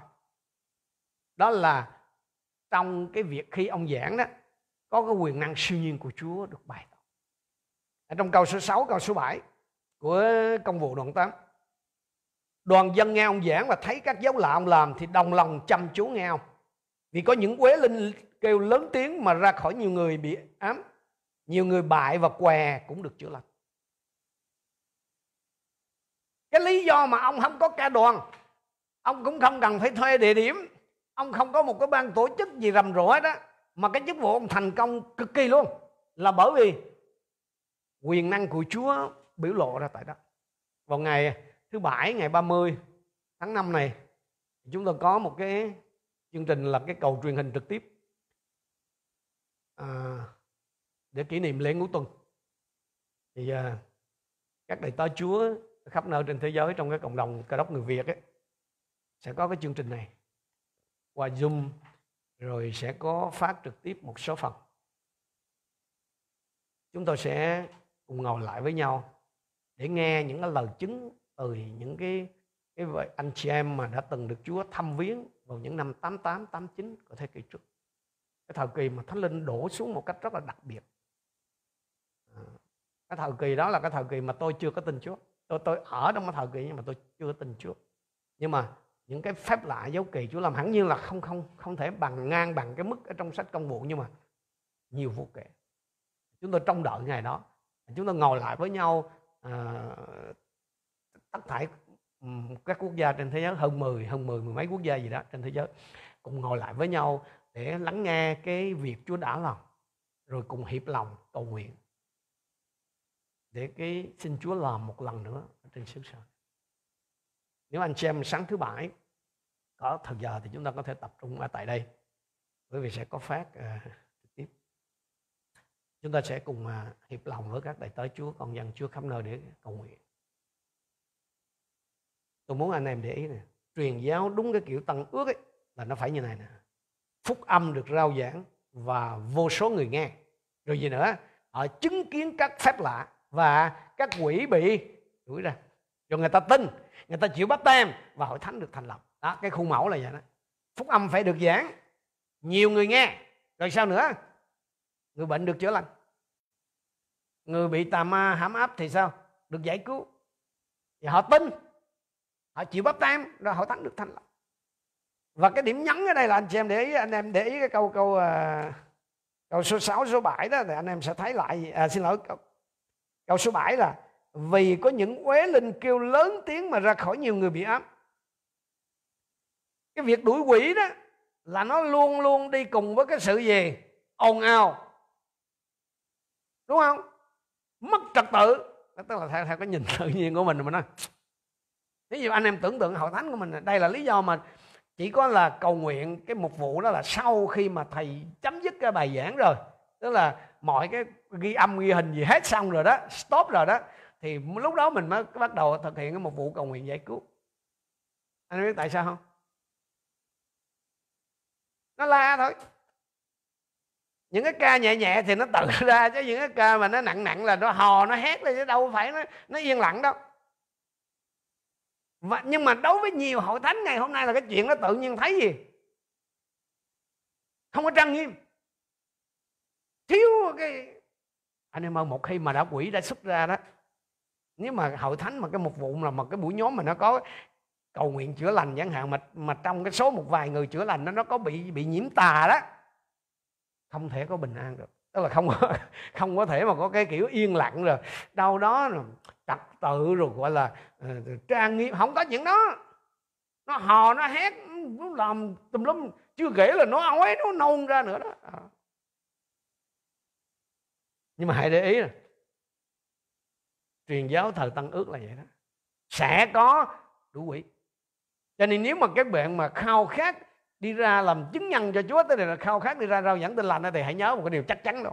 đó là trong cái việc khi ông giảng đó có cái quyền năng siêu nhiên của Chúa được bày tỏ. Ở trong câu số 6, câu số 7 của công vụ đoạn 8. Đoàn dân nghe ông giảng và thấy các dấu lạ ông làm thì đồng lòng chăm chú nghe ông. Vì có những quế linh kêu lớn tiếng mà ra khỏi nhiều người bị ám. Nhiều người bại và què cũng được chữa lành. Cái lý do mà ông không có ca đoàn, ông cũng không cần phải thuê địa điểm, ông không có một cái ban tổ chức gì rầm rộ hết á mà cái chức vụ ông thành công cực kỳ luôn là bởi vì quyền năng của Chúa biểu lộ ra tại đó. Vào ngày thứ bảy ngày 30 tháng 5 này chúng tôi có một cái chương trình là cái cầu truyền hình trực tiếp à, để kỷ niệm lễ ngũ tuần. Thì à, các đại tá Chúa khắp nơi trên thế giới trong cái cộng đồng cơ đốc người Việt ấy, sẽ có cái chương trình này qua Zoom rồi sẽ có phát trực tiếp một số phần chúng tôi sẽ cùng ngồi lại với nhau để nghe những cái lời chứng từ những cái cái vậy anh chị em mà đã từng được Chúa thăm viếng vào những năm 88, 89 của thế kỷ trước. Cái thời kỳ mà Thánh Linh đổ xuống một cách rất là đặc biệt. À, cái thời kỳ đó là cái thời kỳ mà tôi chưa có tin Chúa. Tôi tôi ở trong cái thời kỳ nhưng mà tôi chưa có tin Chúa. Nhưng mà những cái phép lạ dấu kỳ Chúa làm hẳn như là không không không thể bằng ngang bằng cái mức ở trong sách công vụ nhưng mà nhiều vô kể chúng tôi trông đợi ngày đó chúng tôi ngồi lại với nhau à, tất thải ừ, các quốc gia trên thế giới hơn 10 hơn 10 mười mấy quốc gia gì đó trên thế giới cùng ngồi lại với nhau để lắng nghe cái việc Chúa đã làm rồi cùng hiệp lòng cầu nguyện để cái xin Chúa làm một lần nữa trên xứ sở. Nếu anh xem sáng thứ bảy có thời giờ thì chúng ta có thể tập trung ở tại đây bởi vì sẽ có phát uh, trực tiếp. Chúng ta sẽ cùng uh, hiệp lòng với các đại tế Chúa con dân Chúa khắp nơi để cầu nguyện tôi muốn anh em để ý này truyền giáo đúng cái kiểu tăng ước ấy, là nó phải như này nè. Phúc âm được rao giảng và vô số người nghe. Rồi gì nữa? Họ chứng kiến các phép lạ và các quỷ bị đuổi ra. Rồi người ta tin, người ta chịu bắp tem và hội thánh được thành lập. Đó, cái khuôn mẫu là vậy đó. Phúc âm phải được giảng, nhiều người nghe. Rồi sao nữa? Người bệnh được chữa lành. Người bị tà ma hãm áp thì sao? Được giải cứu. Thì họ tin họ chịu bắp tem rồi họ thắng được thanh lọc và cái điểm nhấn ở đây là anh chị em để ý anh em để ý cái câu câu uh, câu số 6 số 7 đó thì anh em sẽ thấy lại à, xin lỗi câu, câu số 7 là vì có những uế linh kêu lớn tiếng mà ra khỏi nhiều người bị ám. Cái việc đuổi quỷ đó là nó luôn luôn đi cùng với cái sự gì? Ồn ào. Đúng không? Mất trật tự. Tức là theo, theo cái nhìn tự nhiên của mình mà nói ví dụ anh em tưởng tượng hội thánh của mình, đây là lý do mà chỉ có là cầu nguyện, cái mục vụ đó là sau khi mà thầy chấm dứt cái bài giảng rồi. Tức là mọi cái ghi âm, ghi hình gì hết xong rồi đó, stop rồi đó, thì lúc đó mình mới bắt đầu thực hiện cái mục vụ cầu nguyện giải cứu. Anh biết tại sao không? Nó la thôi. Những cái ca nhẹ nhẹ thì nó tự ra, chứ những cái ca mà nó nặng nặng là nó hò, nó hét lên chứ đâu phải nó nó yên lặng đâu và, nhưng mà đối với nhiều hội thánh ngày hôm nay là cái chuyện nó tự nhiên thấy gì? Không có trang nghiêm. Thiếu cái anh em ơi một khi mà đã quỷ đã xuất ra đó nếu mà hội thánh mà cái một vụ là mà cái buổi nhóm mà nó có cầu nguyện chữa lành chẳng hạn mà mà trong cái số một vài người chữa lành nó nó có bị bị nhiễm tà đó không thể có bình an được. Tức là không có, không có thể mà có cái kiểu yên lặng rồi đâu đó rồi trật tự rồi gọi là uh, trang nghiêm không có chuyện đó. Nó hò nó hét nó làm tùm lum chưa kể là nó ói nó nôn ra nữa đó. À. nhưng mà hãy để ý là truyền giáo thời tăng ước là vậy đó. Sẽ có đủ quỷ. Cho nên nếu mà các bạn mà khao khát đi ra làm chứng nhân cho Chúa tới đây là khao khát đi ra rao giảng tin lành thì hãy nhớ một cái điều chắc chắn đâu.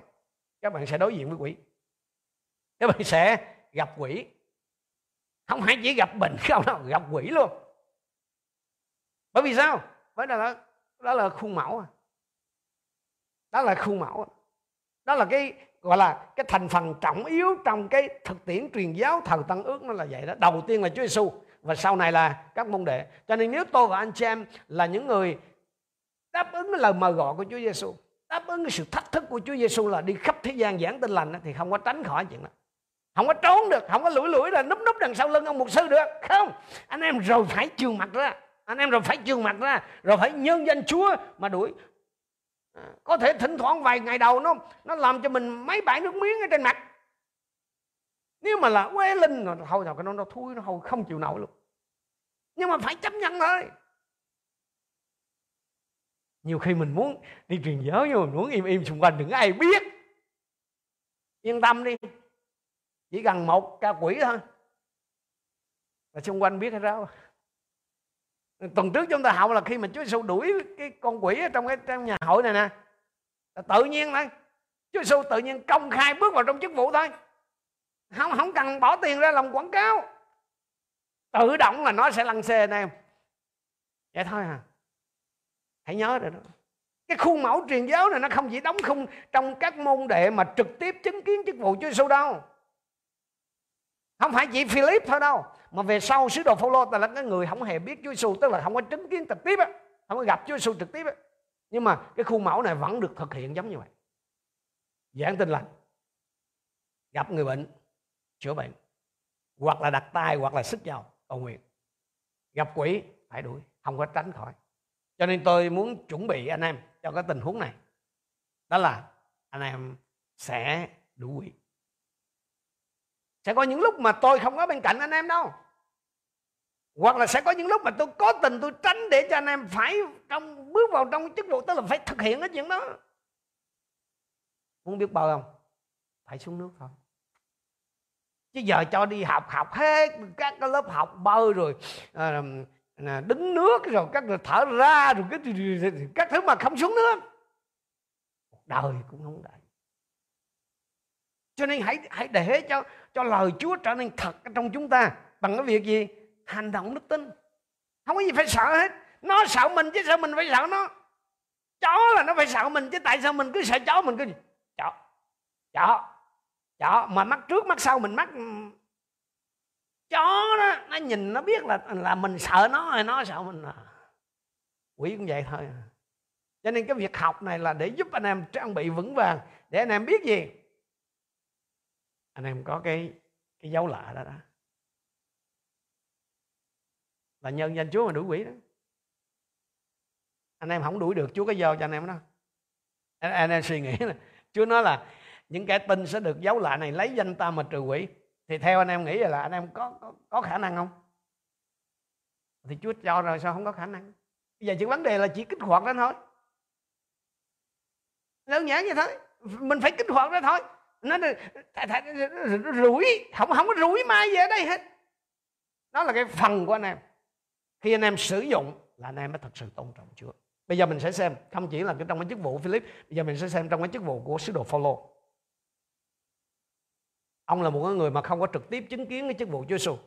Các bạn sẽ đối diện với quỷ. Các bạn sẽ gặp quỷ. Không phải chỉ gặp bệnh không đâu gặp quỷ luôn. Bởi vì sao? Bởi đó là đó là khuôn mẫu à. đó là khuôn mẫu à. đó là cái, gọi là cái thành phần trọng yếu trong cái thực tiễn truyền giáo thời tăng ước nó là vậy đó. Đầu tiên là Chúa Giêsu và sau này là các môn đệ. Cho nên nếu tôi và anh chị em là những người đáp ứng cái lời mời gọi của Chúa Giêsu đáp ứng cái sự thách thức của Chúa Giêsu là đi khắp thế gian giảng tin lành thì không có tránh khỏi chuyện đó không có trốn được không có lủi lủi là núp núp đằng sau lưng ông mục sư được. Không anh em rồi phải trường mặt ra. Anh em rồi phải trường mặt ra rồi phải nhân danh Chúa mà đuổi. À, có thể thỉnh thoảng vài ngày đầu nó nó làm cho mình mấy bãi nước miếng ở trên mặt. Nếu mà là quê linh rồi thôi rồi cái nó nó thui nó không không chịu nổi luôn. Nhưng mà phải chấp nhận thôi. Nhiều khi mình muốn đi truyền giáo nhưng mà mình muốn im im xung quanh đừng có ai biết. Yên tâm đi chỉ cần một ca quỷ thôi. Là xung quanh biết hết đâu tuần trước chúng ta học là khi mà Chúa Giêsu đuổi cái con quỷ ở trong cái, trong nhà hội này nè, là tự nhiên thôi. Chúa Giêsu tự nhiên công khai bước vào trong chức vụ thôi. Không không cần bỏ tiền ra làm quảng cáo. Tự động là nó sẽ lăn xê anh em. Vậy thôi à. Hãy nhớ rồi đó. Cái khuôn mẫu truyền giáo này nó không chỉ đóng khung trong các môn đệ mà trực tiếp chứng kiến chức vụ Chúa Giêsu đâu không phải chỉ Philip thôi đâu, mà về sau sứ đồ Phaolô là cái người không hề biết Chúa Giêsu tức là không có chứng kiến trực tiếp á, không có gặp Chúa Giêsu trực tiếp á. Nhưng mà cái khuôn mẫu này vẫn được thực hiện giống như vậy. Giảng tin lành, gặp người bệnh, chữa bệnh, hoặc là đặt tay, hoặc là sức giàu cầu nguyện. Gặp quỷ, phải đuổi, không có tránh khỏi. Cho nên tôi muốn chuẩn bị anh em cho cái tình huống này. Đó là anh em sẽ đủ quỷ sẽ có những lúc mà tôi không có bên cạnh anh em đâu. Hoặc là sẽ có những lúc mà tôi có tình tôi tránh để cho anh em phải trong bước vào trong chức vụ tức là phải thực hiện cái chuyện đó. Muốn biết bao không? Phải xuống nước thôi. Chứ giờ cho đi học học hết các cái lớp học bơi rồi à, à đứng nước rồi các rồi thở ra rồi cái các thứ mà không xuống nước. Đời cũng không đại cho nên hãy hãy để cho cho lời Chúa trở nên thật trong chúng ta. Bằng cái việc gì? Hành động đức tin. Không có gì phải sợ hết. Nó sợ mình chứ sao mình phải sợ nó. Chó là nó phải sợ mình chứ tại sao mình cứ sợ chó, mình cứ chó chó chó. Mà mắt trước, mắt sau mình mắt ừ. chó đó, nó nhìn, nó biết là là mình sợ nó hay nó sợ mình à. quỷ cũng vậy thôi à. cho nên cái việc học này là để giúp anh em trang bị vững vàng, để anh em biết gì? Anh em có cái cái dấu lạ đó đó. Là nhân danh Chúa mà đuổi quỷ đó. Anh em không đuổi được Chúa có giao cho anh em đó. Anh, anh em suy nghĩ là Chúa nói là những kẻ tin sẽ được dấu lạ này lấy danh ta mà trừ quỷ. Thì theo anh em nghĩ là anh em có có, có khả năng không? Thì Chúa cho rồi sao không có khả năng? Bây giờ chỉ vấn đề là chỉ kích hoạt ra thôi. Đơn giản vậy thôi mình phải kích hoạt ra thôi nó rủi. Không không có rủi mai gì ở đây hết. Nó là cái phần của anh em. Khi anh em sử dụng là anh em mới thật sự tôn trọng Chúa. Bây giờ mình sẽ xem, không chỉ là trong cái chức vụ Philip, bây giờ mình sẽ xem trong cái chức vụ của sứ đồ Phaolô. Ông là một người mà không có trực tiếp chứng kiến cái chức vụ Chúa Giêsu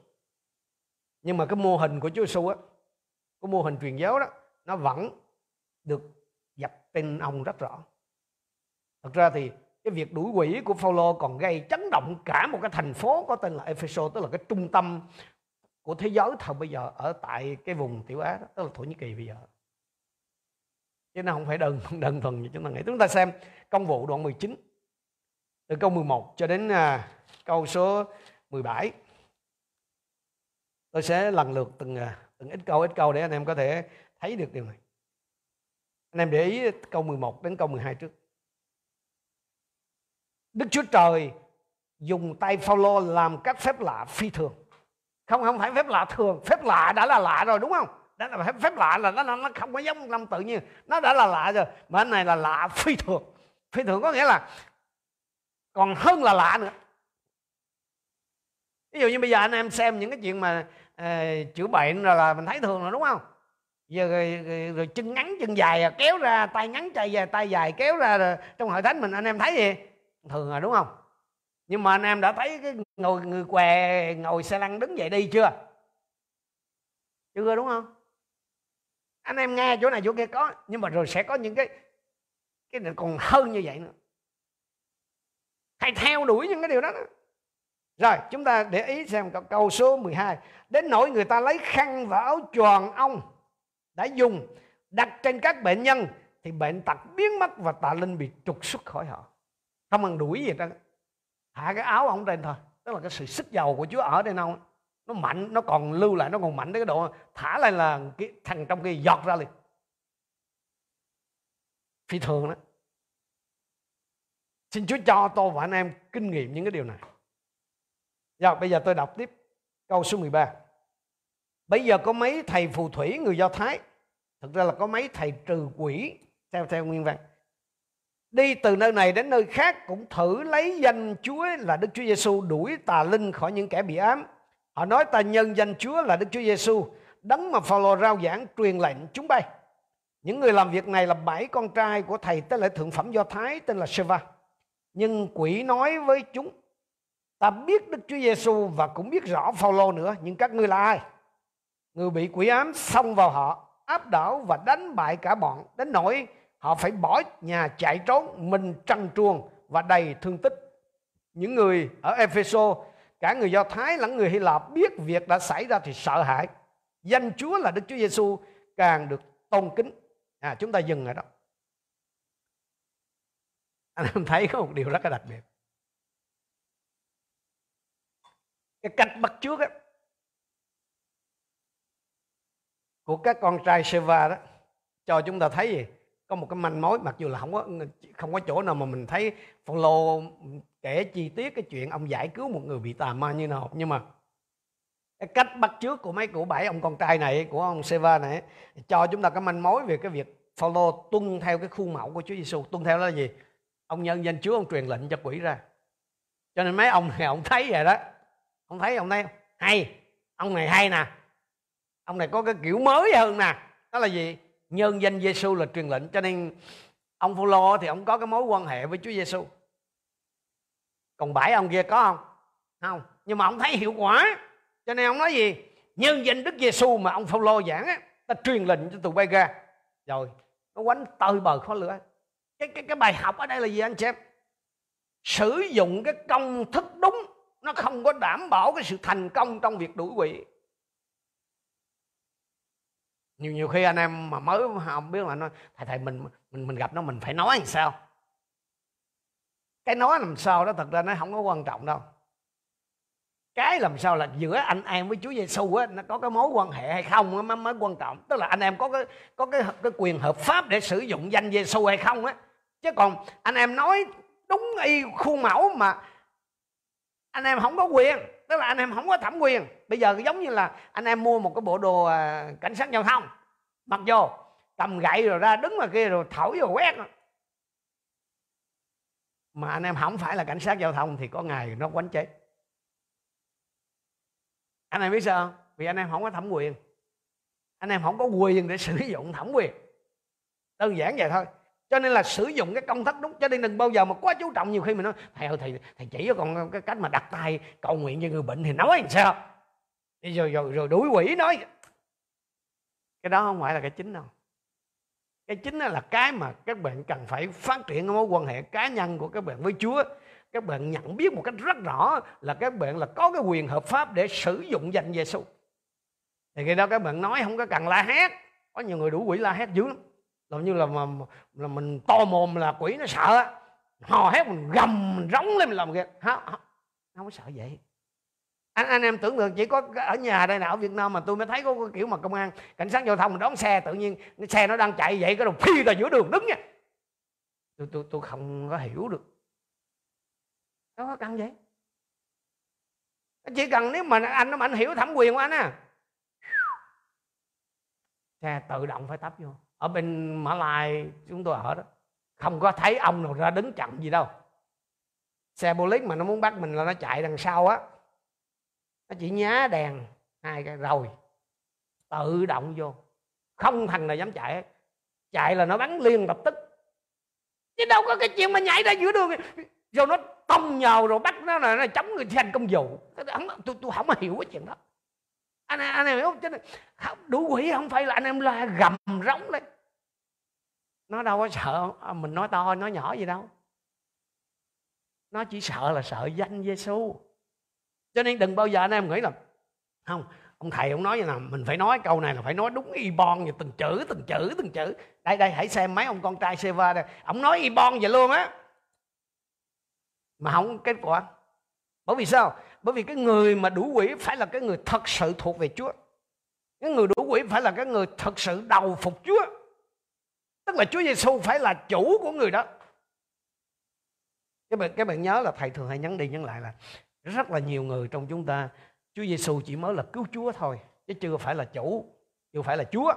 nhưng mà cái mô hình của Chúa Giêsu á, cái mô hình truyền giáo đó, nó vẫn được dập tên ông rất rõ. Thật ra thì cái việc đuổi quỷ của Phaolô còn gây chấn động cả một cái thành phố có tên là Epheso tức là cái trung tâm của thế giới thời bây giờ ở tại cái vùng tiểu Á đó, tức là Thổ Nhĩ Kỳ bây giờ. Chứ nó không phải đơn đơn thuần như chúng ta nghĩ. Chúng ta xem công vụ đoạn 19 từ câu 11 cho đến à, câu số 17 tôi sẽ lần lượt từng à, từng ít câu ít câu để anh em có thể thấy được điều này. Anh em để ý câu 11 đến câu 12 trước. Đức Chúa Trời dùng tay Phaolô làm các phép lạ phi thường. Không không phải phép lạ thường. Phép lạ đã là lạ rồi đúng không? Đó là phép, phép lạ là nó nó không có giống năm tự nhiên. Nó đã là lạ rồi mà anh này là lạ phi thường. Phi thường có nghĩa là còn hơn là lạ nữa. Ví dụ như bây giờ anh em xem những cái chuyện mà uh, chữa bệnh rồi là mình thấy thường rồi đúng không? Giờ rồi, rồi, rồi chân ngắn chân dài kéo ra tay ngắn tay dài tay dài kéo ra rồi trong hội thánh mình anh em thấy gì? Thường rồi đúng không? Nhưng mà anh em đã thấy cái ngồi người què ngồi xe lăn đứng dậy đi chưa? Chưa đúng không? Anh em nghe chỗ này chỗ kia có nhưng mà rồi sẽ có những cái cái này còn hơn như vậy nữa. Hãy theo đuổi những cái điều đó, đó. Rồi chúng ta để ý xem câu số 12 Đến nỗi người ta lấy khăn và áo tròn ông Đã dùng đặt trên các bệnh nhân Thì bệnh tật biến mất và tà linh bị trục xuất khỏi họ. Không ăn đuổi gì đó Hạ cái áo ông trên thôi Tức là cái sự sức giàu của Chúa ở đây đâu Nó mạnh, nó còn lưu lại, nó còn mạnh đến cái độ Thả lại là cái thằng trong kia giọt ra liền. Phi thường đó. Xin Chúa cho tôi và anh em kinh nghiệm những cái điều này. Rồi bây giờ tôi đọc tiếp câu số 13. Bây giờ có mấy thầy phù thủy người Do Thái, thực ra là có mấy thầy trừ quỷ theo theo nguyên văn. Đi từ nơi này đến nơi khác cũng thử lấy danh Chúa là Đức Chúa Giêsu đuổi tà linh khỏi những kẻ bị ám. Họ nói ta nhân danh Chúa là Đức Chúa Giêsu, đấng mà Phaolô rao giảng truyền lệnh chúng bay. Những người làm việc này là bảy con trai của thầy tế lễ thượng phẩm Do Thái tên là Sheva. Nhưng quỷ nói với chúng ta biết Đức Chúa Giêsu và cũng biết rõ Phaolô nữa nhưng các ngươi là ai người bị quỷ ám xông vào họ áp đảo và đánh bại cả bọn đến nỗi họ phải bỏ nhà chạy trốn, mình trăng truồng và đầy thương tích. Những người ở Epheso, cả người Do Thái lẫn người Hy Lạp biết việc đã xảy ra thì sợ hãi. Danh Chúa là Đức Chúa Giêsu càng được tôn kính. À chúng ta dừng ở đó. Anh em thấy có một điều rất là đặc biệt. Cái cách bắt trước á, của các con trai Seva đó, cho chúng ta thấy gì? Có một cái manh mối, mặc dù là không có không có chỗ nào mà mình thấy follow kể chi tiết cái chuyện ông giải cứu một người bị tà ma như nào. Nhưng mà cái cách bắt trước của mấy của bảy ông con trai này, của ông Seva này, cho chúng ta cái manh mối về cái việc Phaolô tuân theo cái khuôn mẫu của Chúa Giêsu tuân theo là gì? Ông nhân danh Chúa, ông truyền lệnh cho quỷ ra. Cho nên mấy ông này, ông thấy vậy đó. Ông thấy ông thấy hay. Ông này hay nè. Ông này có cái kiểu mới hơn nè. Đó là gì? Nhân danh Giêsu là truyền lệnh, cho nên ông Phaolô thì ông có cái mối quan hệ với Chúa Giêsu còn bảy ông kia có không? Không. Nhưng mà ông thấy hiệu quả. Cho nên ông nói gì? Nhân danh Đức Giêsu mà ông Phaolô giảng á, ta truyền lệnh cho tụi bay ra. Rồi, nó quánh tơi bờ khó lửa. Cái cái cái bài học ở đây là gì anh xem em? Sử dụng cái công thức đúng, nó không có đảm bảo cái sự thành công trong việc đuổi quỷ nhiều nhiều khi anh em mà mới không biết là nó thầy thầy, mình mình mình gặp nó mình phải nói làm sao? Cái nói làm sao đó thật ra nó không có quan trọng đâu. Cái làm sao là giữa anh em với Chúa Giêsu á, nó có cái mối quan hệ hay không mới mới quan trọng. Tức là anh em có cái có cái cái quyền hợp pháp để sử dụng danh Giêsu hay không á. Chứ còn anh em nói đúng y khuôn mẫu mà anh em không có quyền tức là anh em không có thẩm quyền. Bây giờ giống như là anh em mua một cái bộ đồ à, cảnh sát giao thông. Mặc vô, cầm gậy rồi ra đứng mà kia rồi thổi rồi quét. Mà anh em không phải là cảnh sát giao thông thì có ngày nó quánh chết. Anh em biết sao vì anh em không có thẩm quyền. Anh em không có quyền để sử dụng thẩm quyền. Đơn giản vậy thôi cho nên là sử dụng cái công thức đúng cho nên đừng bao giờ mà quá chú trọng. Nhiều khi mình nói, thầy ơi, thầy thầy chỉ cho con cái cách mà đặt tay, cầu nguyện cho người bệnh thì nói làm sao? Rồi rồi rồi đuổi quỷ nói. Cái đó không phải là cái chính đâu. Cái chính là cái mà các bạn cần phải phát triển mối quan hệ cá nhân của các bạn với Chúa. Các bạn nhận biết một cách rất rõ là các bạn là có cái quyền hợp pháp để sử dụng danh Giêsu thì khi đó các bạn nói không có cần la hét. Có nhiều người đủ quỷ la hét dữ lắm làm như là mà là mình to mồm là quỷ nó sợ hò hét mình gầm mình rống lên mình làm kìa không, không có sợ vậy. Anh anh em tưởng tượng chỉ có ở nhà đây nào ở Việt Nam mà tôi mới thấy có cái kiểu mà công an cảnh sát giao thông đón xe tự nhiên xe nó đang chạy vậy cái đầu phi ra giữa đường đứng nha. Tôi tôi tôi không có hiểu được. Đâu có cần vậy? Chỉ cần nếu mà anh nó anh hiểu thẩm quyền của anh à xe tự động phải tấp vô ở bên Mã Lai chúng tôi ở đó. Không có thấy ông nào ra đứng chậm gì đâu. Xe police mà nó muốn bắt mình là nó chạy đằng sau á. Nó chỉ nhá đèn, hai cái rồi. Tự động vô. Không thằng nào dám chạy. Chạy là nó bắn liền lập tức. Chứ đâu có cái chuyện mà nhảy ra giữa đường. Rồi nó tông nhào rồi bắt nó là nó chống người thi hành công vụ. Tôi tôi không hiểu cái chuyện đó anh anh em hiểu không? Chứ đủ quỷ không phải là anh em la gầm rống lên nó đâu có sợ à, mình nói to, nói nhỏ gì đâu. Nó chỉ sợ là sợ danh Giêsu cho nên đừng bao giờ anh em nghĩ là, không, ông thầy ông nói như là mình phải nói câu này là phải nói đúng y bon như từng chữ từng chữ từng chữ. Đây đây, hãy xem mấy ông con trai Seva đây. Ông nói y bon vậy luôn á. Mà không kết quả. Bởi vì sao? Bởi vì cái người mà đủ quỷ phải là cái người thật sự thuộc về Chúa. Cái người đủ quỷ phải là cái người thật sự đầu phục Chúa. Tức là Chúa Giêsu phải là chủ của người đó. Các bạn các bạn nhớ là thầy thường hay nhắn đi nhắn lại là rất là nhiều người trong chúng ta, Chúa Giêsu chỉ mới là cứu Chúa thôi, chứ chưa phải là chủ, chưa phải là Chúa.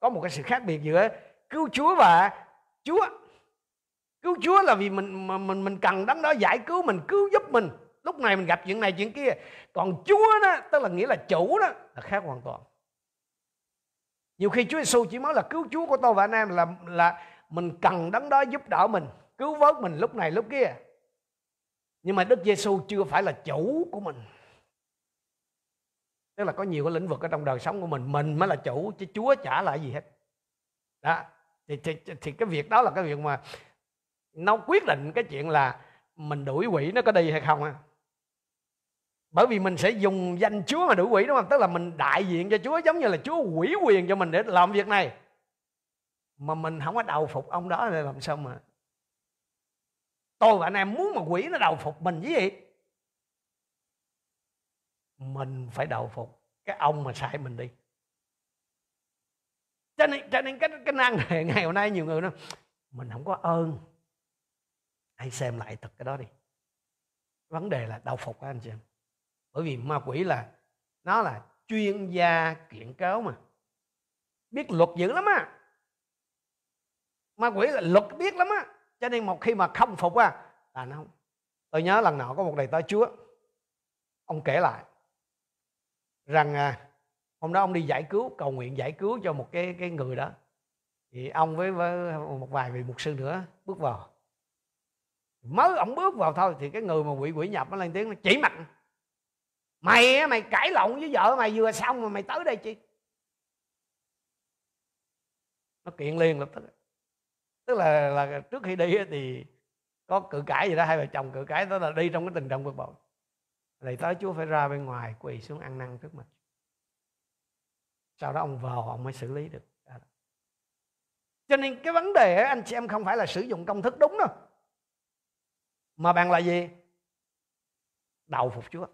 Có một cái sự khác biệt giữa cứu Chúa và Chúa. Cứu Chúa là vì mình mình mình cần đấng đó giải cứu mình, cứu giúp mình lúc này mình gặp chuyện này chuyện kia. Còn Chúa đó tức là nghĩa là chủ đó là khác hoàn toàn. Nhiều khi Chúa Giêsu chỉ mới là cứu Chúa của tôi và anh em là là mình cần đấng đó giúp đỡ mình cứu vớt mình lúc này lúc kia. Nhưng mà Đức Giêsu chưa phải là chủ của mình. Tức là có nhiều cái lĩnh vực ở trong đời sống của mình mình mới là chủ chứ Chúa chả là gì hết. Đó thì, thì, thì cái việc đó là cái việc mà nó quyết định cái chuyện là mình đuổi quỷ nó có đi hay không bởi vì mình sẽ dùng danh Chúa mà đuổi quỷ, đúng không? Tức là mình đại diện cho Chúa, giống như là Chúa quỷ quyền cho mình để làm việc này. Mà mình không có đầu phục ông đó thì làm sao mà? Tôi và anh em muốn mà quỷ nó đầu phục mình với gì? Mình phải đầu phục cái ông mà sai mình đi. Cho nên cho nên cái cái năng này ngày hôm nay nhiều người nói, mình không có ơn. Hãy xem lại thật cái đó đi. Vấn đề là đầu phục anh chị em bởi vì ma quỷ là nó là chuyên gia kiện cáo mà. Biết luật dữ lắm á. Ma quỷ là luật biết lắm á. Cho nên một khi mà không phục á là nó không. Tôi nhớ lần nào có một đầy tớ chúa. Ông kể lại rằng à, hôm đó ông đi giải cứu cầu nguyện giải cứu cho một cái cái người đó. Thì ông với, với một vài vị mục sư nữa bước vào. Mới ông bước vào thôi thì cái người mà quỷ quỷ nhập nó lên tiếng nó chỉ mặt mày mày cãi lộn với vợ mày vừa xong mà mày tới đây chi? Nó kiện liền lập tức. Tức là là trước khi đi thì có cự cãi gì đó, hai vợ chồng cự cãi, đó là đi trong cái tình trạng bực bội. Thì tới chúa phải ra bên ngoài quỳ xuống ăn năn trước mặt. Sau đó ông vào ông mới xử lý được. Cho nên cái vấn đề anh chị em không phải là sử dụng công thức đúng đâu. Mà bạn là gì? Đầu phục chúa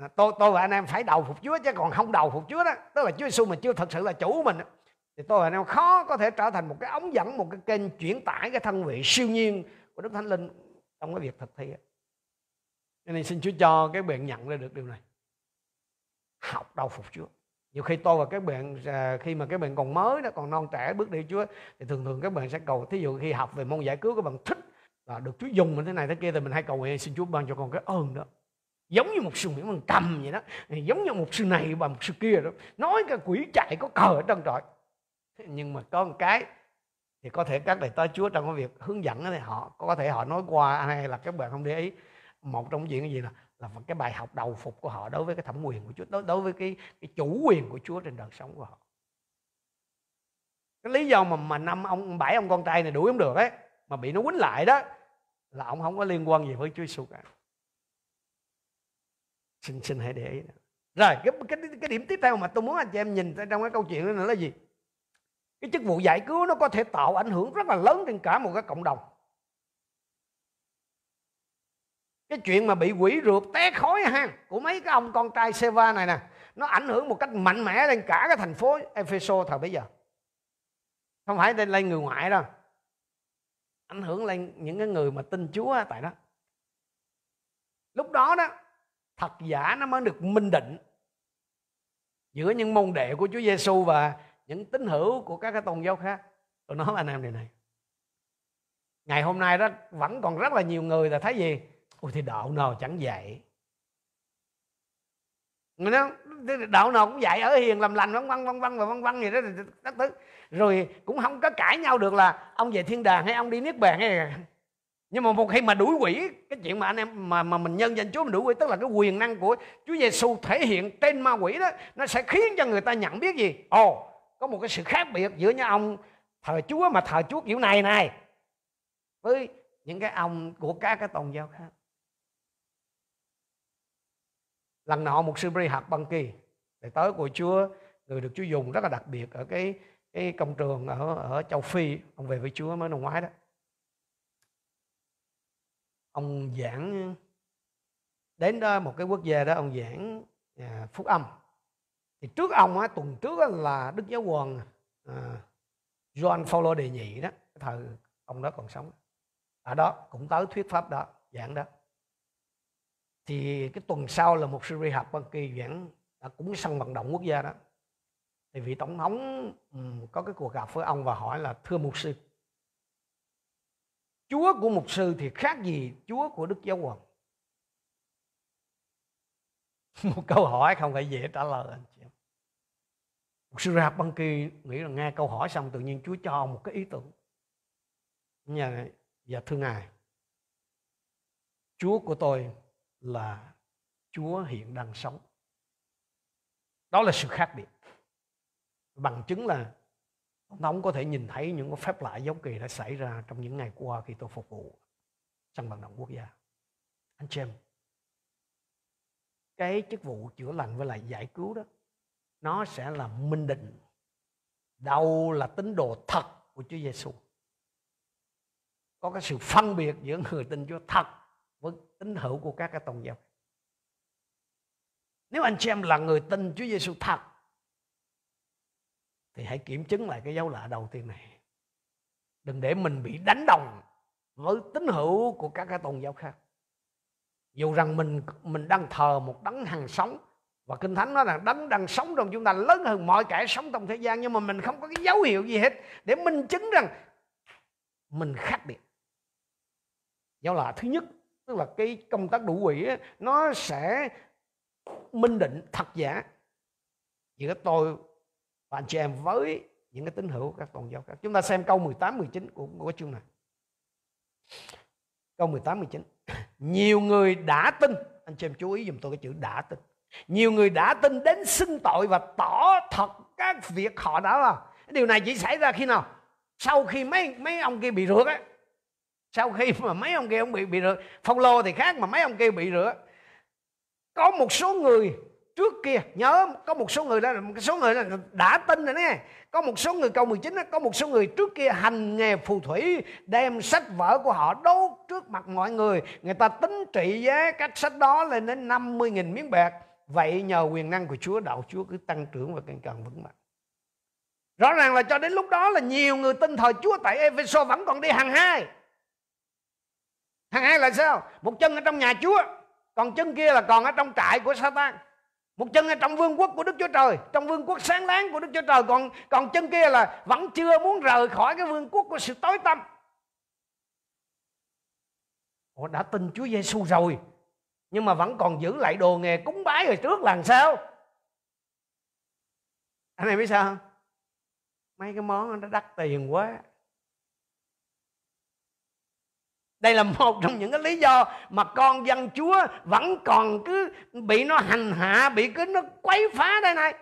à, tôi tôi và anh em phải đầu phục chúa chứ còn không đầu phục chúa đó. Tức là chúa giêsu mà chưa thật sự là chủ mình thì tôi và anh em khó có thể trở thành một cái ống dẫn một cái kênh chuyển tải cái thân vị siêu nhiên của đức thánh linh trong cái việc thực thi cho nên xin Chúa cho các bạn nhận ra được điều này. Học đầu phục Chúa. Nhiều khi tôi và các bạn à, khi mà các bạn còn mới đó còn non trẻ bước đi Chúa thì thường thường các bạn sẽ cầu thí dụ khi học về môn giải cứu các bạn thích là được Chúa dùng mình thế này thế kia thì mình hay cầu nguyện xin Chúa ban cho con cái ơn đó giống như một sư nguyễn bằng cầm vậy đó. Giống như một sư này và một sư kia đó. Nói cái quỷ chạy có cờ ở trong trọi. Nhưng mà có một cái thì có thể các đại tá Chúa trong cái việc hướng dẫn thì họ có thể họ nói qua hay là các bạn không để ý. Một trong chuyện cái gì là là cái bài học đầu phục của họ đối với cái thẩm quyền của Chúa đối, đối với cái, cái chủ quyền của Chúa trên đời sống của họ. Cái lý do mà mà năm ông bảy ông con trai này đuổi không được ấy mà bị nó quýnh lại đó là ông không có liên quan gì với Chúa Giêsu cả xin xin hãy để ý rồi cái, cái cái điểm tiếp theo mà tôi muốn anh chị em nhìn trong cái câu chuyện này nữa là gì? Cái chức vụ giải cứu nó có thể tạo ảnh hưởng rất là lớn trên cả một cái cộng đồng. Cái chuyện mà bị quỷ rượt té khói ha của mấy cái ông con trai Seva này nè nó ảnh hưởng một cách mạnh mẽ lên cả cái thành phố Epheso thời bây giờ. Không phải lên, lên người ngoại đâu. Ảnh hưởng lên những cái người mà tin Chúa tại đó. Lúc đó đó thật giả nó mới được minh định giữa những môn đệ của Chúa Giêsu và những tín hữu của các cái tôn giáo khác tôi nói anh em điều này ngày hôm nay đó vẫn còn rất là nhiều người là thấy gì ôi thì đạo nào chẳng dạy người nói đạo nào cũng dạy ở hiền làm lành vân vân vân vân và vân vân gì đó các thứ rồi cũng không có cãi nhau được là ông về thiên đàng hay ông đi niết bàn hay nhưng mà một khi mà đuổi quỷ, cái chuyện mà anh em, mà mà mình nhân danh Chúa mình đuổi quỷ, tức là cái quyền năng của Chúa Giêsu thể hiện trên ma quỷ đó, nó sẽ khiến cho người ta nhận biết gì? Ồ, có một cái sự khác biệt giữa những ông thờ Chúa mà thờ Chúa kiểu này này, với những cái ông của các cái tôn giáo khác. Lần nọ một sư Bri học băng kỳ để tới của Chúa, người được Chúa dùng rất là đặc biệt ở cái cái công trường ở ở châu Phi, ông về với Chúa mới năm ngoái đó ông giảng ờ, đến đó một cái quốc gia đó ông giảng à, phúc âm. Thì trước ông á, tuần trước á, là đức giáo hoàng à, John Paulo đề nhị đó thời ông đó còn sống. Ở đó cũng tới thuyết pháp đó giảng đó. Thì cái tuần sau là một sư học ban kỳ giảng à, đã cũng sân vận động quốc gia đó. Thì vị tổng thống um, có cái cuộc gặp với ông và hỏi là thưa mục sư Chúa của mục sư thì khác gì Chúa của Đức Giáo Hoàng? Một câu hỏi không phải dễ trả lời anh chị. Mục sư Rạp Băng Kỳ nghĩ là nghe câu hỏi xong tự nhiên Chúa cho một cái ý tưởng. Nhà dạ thưa Ngài, Chúa của tôi là Chúa hiện đang sống. Đó là sự khác biệt. Bằng chứng là Ông thống có thể nhìn thấy những phép lạ dấu kỳ đã xảy ra trong những ngày qua khi tôi phục vụ sân vận động quốc gia. Anh chị em, cái chức vụ chữa lành với lại giải cứu đó, nó sẽ là minh định đâu là tín đồ thật của Chúa Giêsu. Có cái sự phân biệt giữa người tin Chúa thật với tín hữu của các cái tôn giáo. Nếu anh chị em là người tin Chúa Giêsu thật thì hãy kiểm chứng lại cái dấu lạ đầu tiên này. Đừng để mình bị đánh đồng với tín hữu của các cái tôn giáo khác. Dù rằng mình mình đang thờ một đấng hằng sống và kinh thánh nói là đấng đang sống trong chúng ta lớn hơn mọi kẻ sống trong thế gian nhưng mà mình không có cái dấu hiệu gì hết để minh chứng rằng mình khác biệt. Dấu lạ thứ nhất tức là cái công tác đủ quỷ ấy, nó sẽ minh định thật giả giữa tôi và anh chị em với những cái tín hữu các tôn giáo khác. Chúng ta xem câu 18 19 của, của chương này. Câu 18 19. Nhiều người đã tin, anh chị em chú ý dùm tôi cái chữ đã tin. Nhiều người đã tin đến xưng tội và tỏ thật các việc họ đã làm. Điều này chỉ xảy ra khi nào? Sau khi mấy mấy ông kia bị rửa á. Sau khi mà mấy ông kia ông bị bị rượt, phong lô thì khác mà mấy ông kia bị rửa Có một số người trước kia nhớ có một số người đó một số người là đã tin rồi nè có một số người câu 19 đó, có một số người trước kia hành nghề phù thủy đem sách vở của họ đốt trước mặt mọi người. Người ta tính trị giá các sách đó lên đến 50.000 miếng bạc. Vậy nhờ quyền năng của Chúa đạo Chúa cứ tăng trưởng và càng càng vững mạnh. Rõ ràng là cho đến lúc đó là nhiều người tin thời Chúa tại Ephesos vẫn còn đi hàng hai. Hàng hai là sao? Một chân ở trong nhà Chúa còn chân kia là còn ở trong trại của Satan một chân ở trong vương quốc của Đức Chúa Trời, trong vương quốc sáng láng của Đức Chúa Trời. Còn còn chân kia là vẫn chưa muốn rời khỏi cái vương quốc của sự tối tăm. Họ đã tin Chúa Giêsu rồi, nhưng mà vẫn còn giữ lại đồ nghề cúng bái rồi trước là làm sao? Anh em biết sao không? Mấy cái món nó đắt tiền quá. Đây là một trong những cái lý do mà con dân chúa vẫn còn cứ bị nó hành hạ, bị cứ nó quấy phá đây này.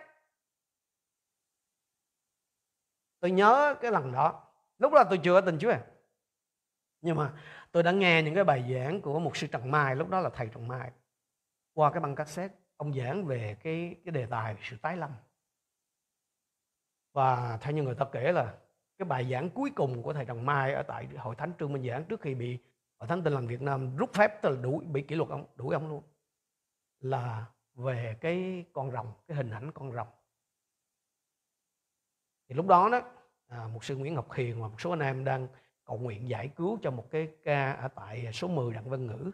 Tôi nhớ cái lần đó. Lúc đó tôi chưa có tin chúa à. nhưng mà tôi đã nghe những cái bài giảng của một sư trần mai, lúc đó là thầy trần mai, qua cái băng cassette, ông giảng về cái cái đề tài sự tái lâm. Và theo như người ta kể là cái bài giảng cuối cùng của thầy Trần Mai ở tại hội thánh Trương Minh Giảng trước khi bị ở thánh Tin lành Việt Nam rút phép tức là đuổi bị kỷ luật ông đuổi ông luôn. Là về cái con rồng cái hình ảnh con rồng. Thì lúc đó đó à, một sư Nguyễn Ngọc Hiền và một số anh em đang cầu nguyện giải cứu cho một cái ca ở tại số 10 Đặng Văn Ngữ.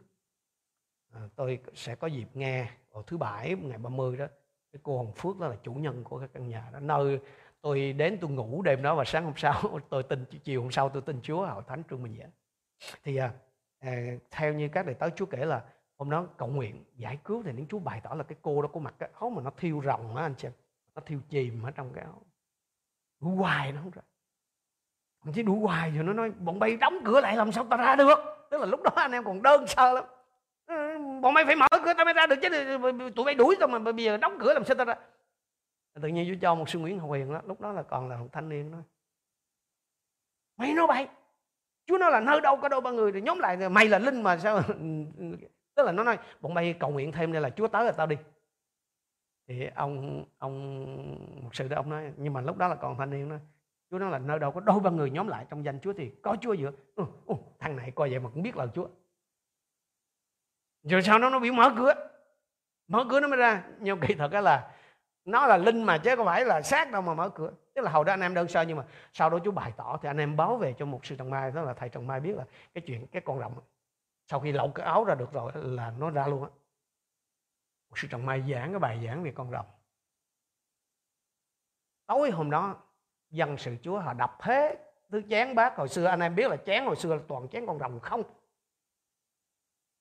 À, tôi sẽ có dịp nghe vào thứ bảy ngày 30 đó cái cô Hồng Phước đó là chủ nhân của cái căn nhà đó. Nơi tôi đến tôi ngủ đêm đó và sáng hôm sau tôi tin chiều hôm sau tôi tin Chúa hội thánh Trương bình vậy thì à, theo như các đệ tớ Chúa kể là hôm đó cầu nguyện, giải cứu thì những Chúa bày tỏ là cái cô đó có mặc cái áo mà nó thiêu rồng á, anh chị nó thiêu chìm ở trong cái áo đuổi hoài nó không ra. Mình chỉ đuổi hoài rồi nó nói, bọn bay đóng cửa lại làm sao ta ra được? Tức là lúc đó anh em còn đơn sơ lắm. Ờ, bọn mày phải mở cửa tao mới ra được chứ tụi bay đuổi tao mà bây giờ đóng cửa làm sao ta ra? Tự nhiên Chúa cho một sư Nguyễn Hồng Huyền đó lúc đó là còn là một thanh niên đó mày nói bậy. Chúa nói là nơi đâu có đâu ba người. Thì nhóm lại thì mày là linh mà sao? Tức là nó nói bọn bay cầu nguyện thêm đây là Chúa tới là tao đi. Thì ông ông một sự đó ông nói nhưng mà lúc đó là còn thanh niên đó Chúa nói là nơi đâu có đôi ba người nhóm lại trong danh Chúa thì có Chúa giữa. Ừ, ừ, thằng này coi vậy mà cũng biết là Chúa. Rồi sau đó nó bị mở cửa. Mở cửa nó mới ra. Nhưng kỳ thật là nó là linh mà chứ không phải là xác đâu mà mở cửa tức là hồi đó anh em đơn sơ, nhưng mà sau đó chú bày tỏ, thì anh em báo về cho một sư trần mai, đó là thầy trần mai biết là cái chuyện, cái con rồng sau khi lột cái áo ra được rồi là nó ra luôn á. Một sư trần mai giảng cái bài giảng về con rồng. Tối hôm đó, dân sự chúa họ đập hết thứ chén bát. Hồi xưa anh em biết là chén, hồi xưa là toàn chén con rồng không.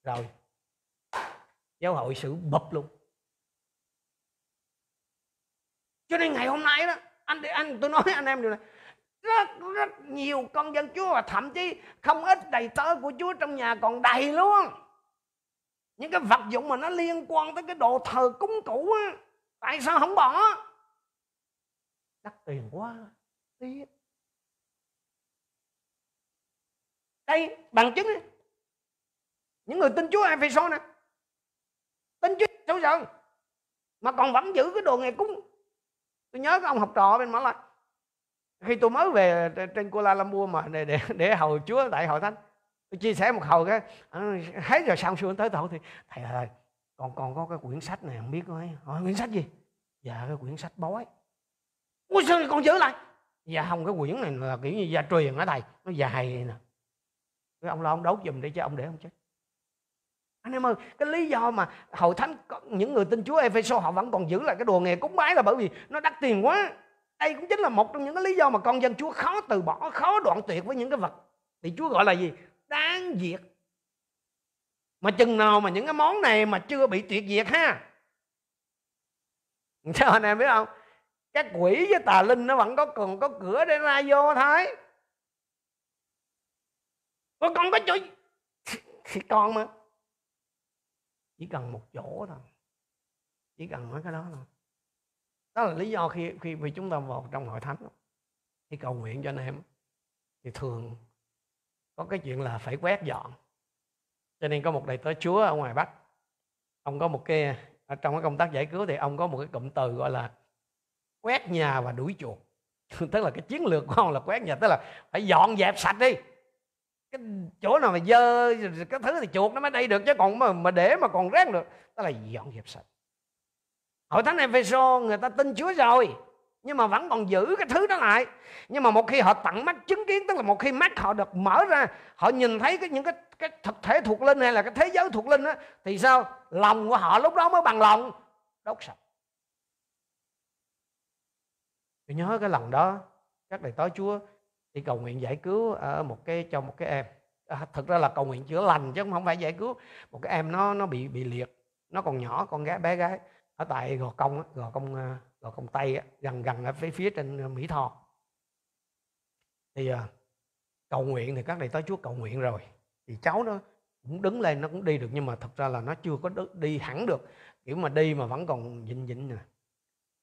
Rồi, giáo hội sự bập luôn. Cho nên ngày hôm nay đó anh anh, tôi nói anh em điều này. Rất rất nhiều con dân Chúa và thậm chí không ít đầy tớ của Chúa trong nhà còn đầy luôn. Những cái vật dụng mà nó liên quan tới cái đồ thờ cúng cũ á, tại sao không bỏ? Đắt tiền quá. Tiếc. Đây, bằng chứng này. những người tin Chúa Ephesos nè. Tin Chúa sao giờ mà còn vẫn giữ cái đồ nghề cúng tôi nhớ cái ông học trò bên Mã Lai khi tôi mới về trên Kuala Lumpur mà để để, để hầu Chúa tại hội thánh tôi chia sẻ một hầu cái à, hết rồi xong xuôi tới tổ thì thầy ơi còn còn có cái quyển sách này không biết có hỏi quyển sách gì? Dạ cái quyển sách bói. Ui sao con giữ lại? Dạ không cái quyển này là kiểu như gia truyền á thầy nó dài nè. Cái ông lo ông đấu giùm đi cho ông để không chết anh em ơi, cái lý do mà hội thánh những người tin Chúa Ephesos họ vẫn còn giữ lại cái đồ nghề cúng bái là bởi vì nó đắt tiền quá. Đây cũng chính là một trong những cái lý do mà con dân Chúa khó từ bỏ, khó đoạn tuyệt với những cái vật thì Chúa gọi là gì? Đáng diệt. Mà chừng nào mà những cái món này mà chưa bị tuyệt diệt ha. Sao anh em biết không? Các quỷ với tà linh nó vẫn có còn có cửa để ra vô thôi. Còn có chỗ thì con mà chỉ cần một chỗ thôi. Chỉ cần nói cái đó thôi. Đó là lý do khi khi vì chúng ta vào trong hội thánh. Khi cầu nguyện cho anh em, thì thường có cái chuyện là phải quét dọn. Cho nên có một đầy tớ chúa ở ngoài bắc. Ông có một cái, ở trong cái công tác giải cứu thì ông có một cái cụm từ gọi là quét nhà và đuổi chuột. Tức là cái chiến lược của ông là quét nhà, tức là phải dọn dẹp sạch đi cái chỗ nào mà dơ cái thứ thì chuột nó mới đây được chứ còn mà, mà để mà còn rác được đó là dọn dẹp sạch. Hội thánh Epheso người ta tin Chúa rồi nhưng mà vẫn còn giữ cái thứ đó lại. Nhưng mà một khi họ tận mắt chứng kiến tức là một khi mắt họ được mở ra họ nhìn thấy cái những cái cái thực thể thuộc linh hay là cái thế giới thuộc linh á thì sao? Lòng của họ lúc đó mới bằng lòng đốt sạch. Tôi nhớ cái lần đó các đầy tớ chúa đi cầu nguyện giải cứu ở một cái cho một cái em. À, thực ra là cầu nguyện chữa lành chứ không phải giải cứu. Một cái em nó nó bị bị liệt. Nó còn nhỏ con gái bé gái. Ở tại gò công gò công à, gò công tây gần gần ở phía phía trên à, mỹ tho. Thì à, cầu nguyện thì các thầy tới chúa cầu nguyện rồi. Thì cháu nó cũng đứng lên nó cũng đi được. Nhưng mà thật ra là nó chưa có đi hẳn được. Kiểu mà đi mà vẫn còn dịnh dịnh nè.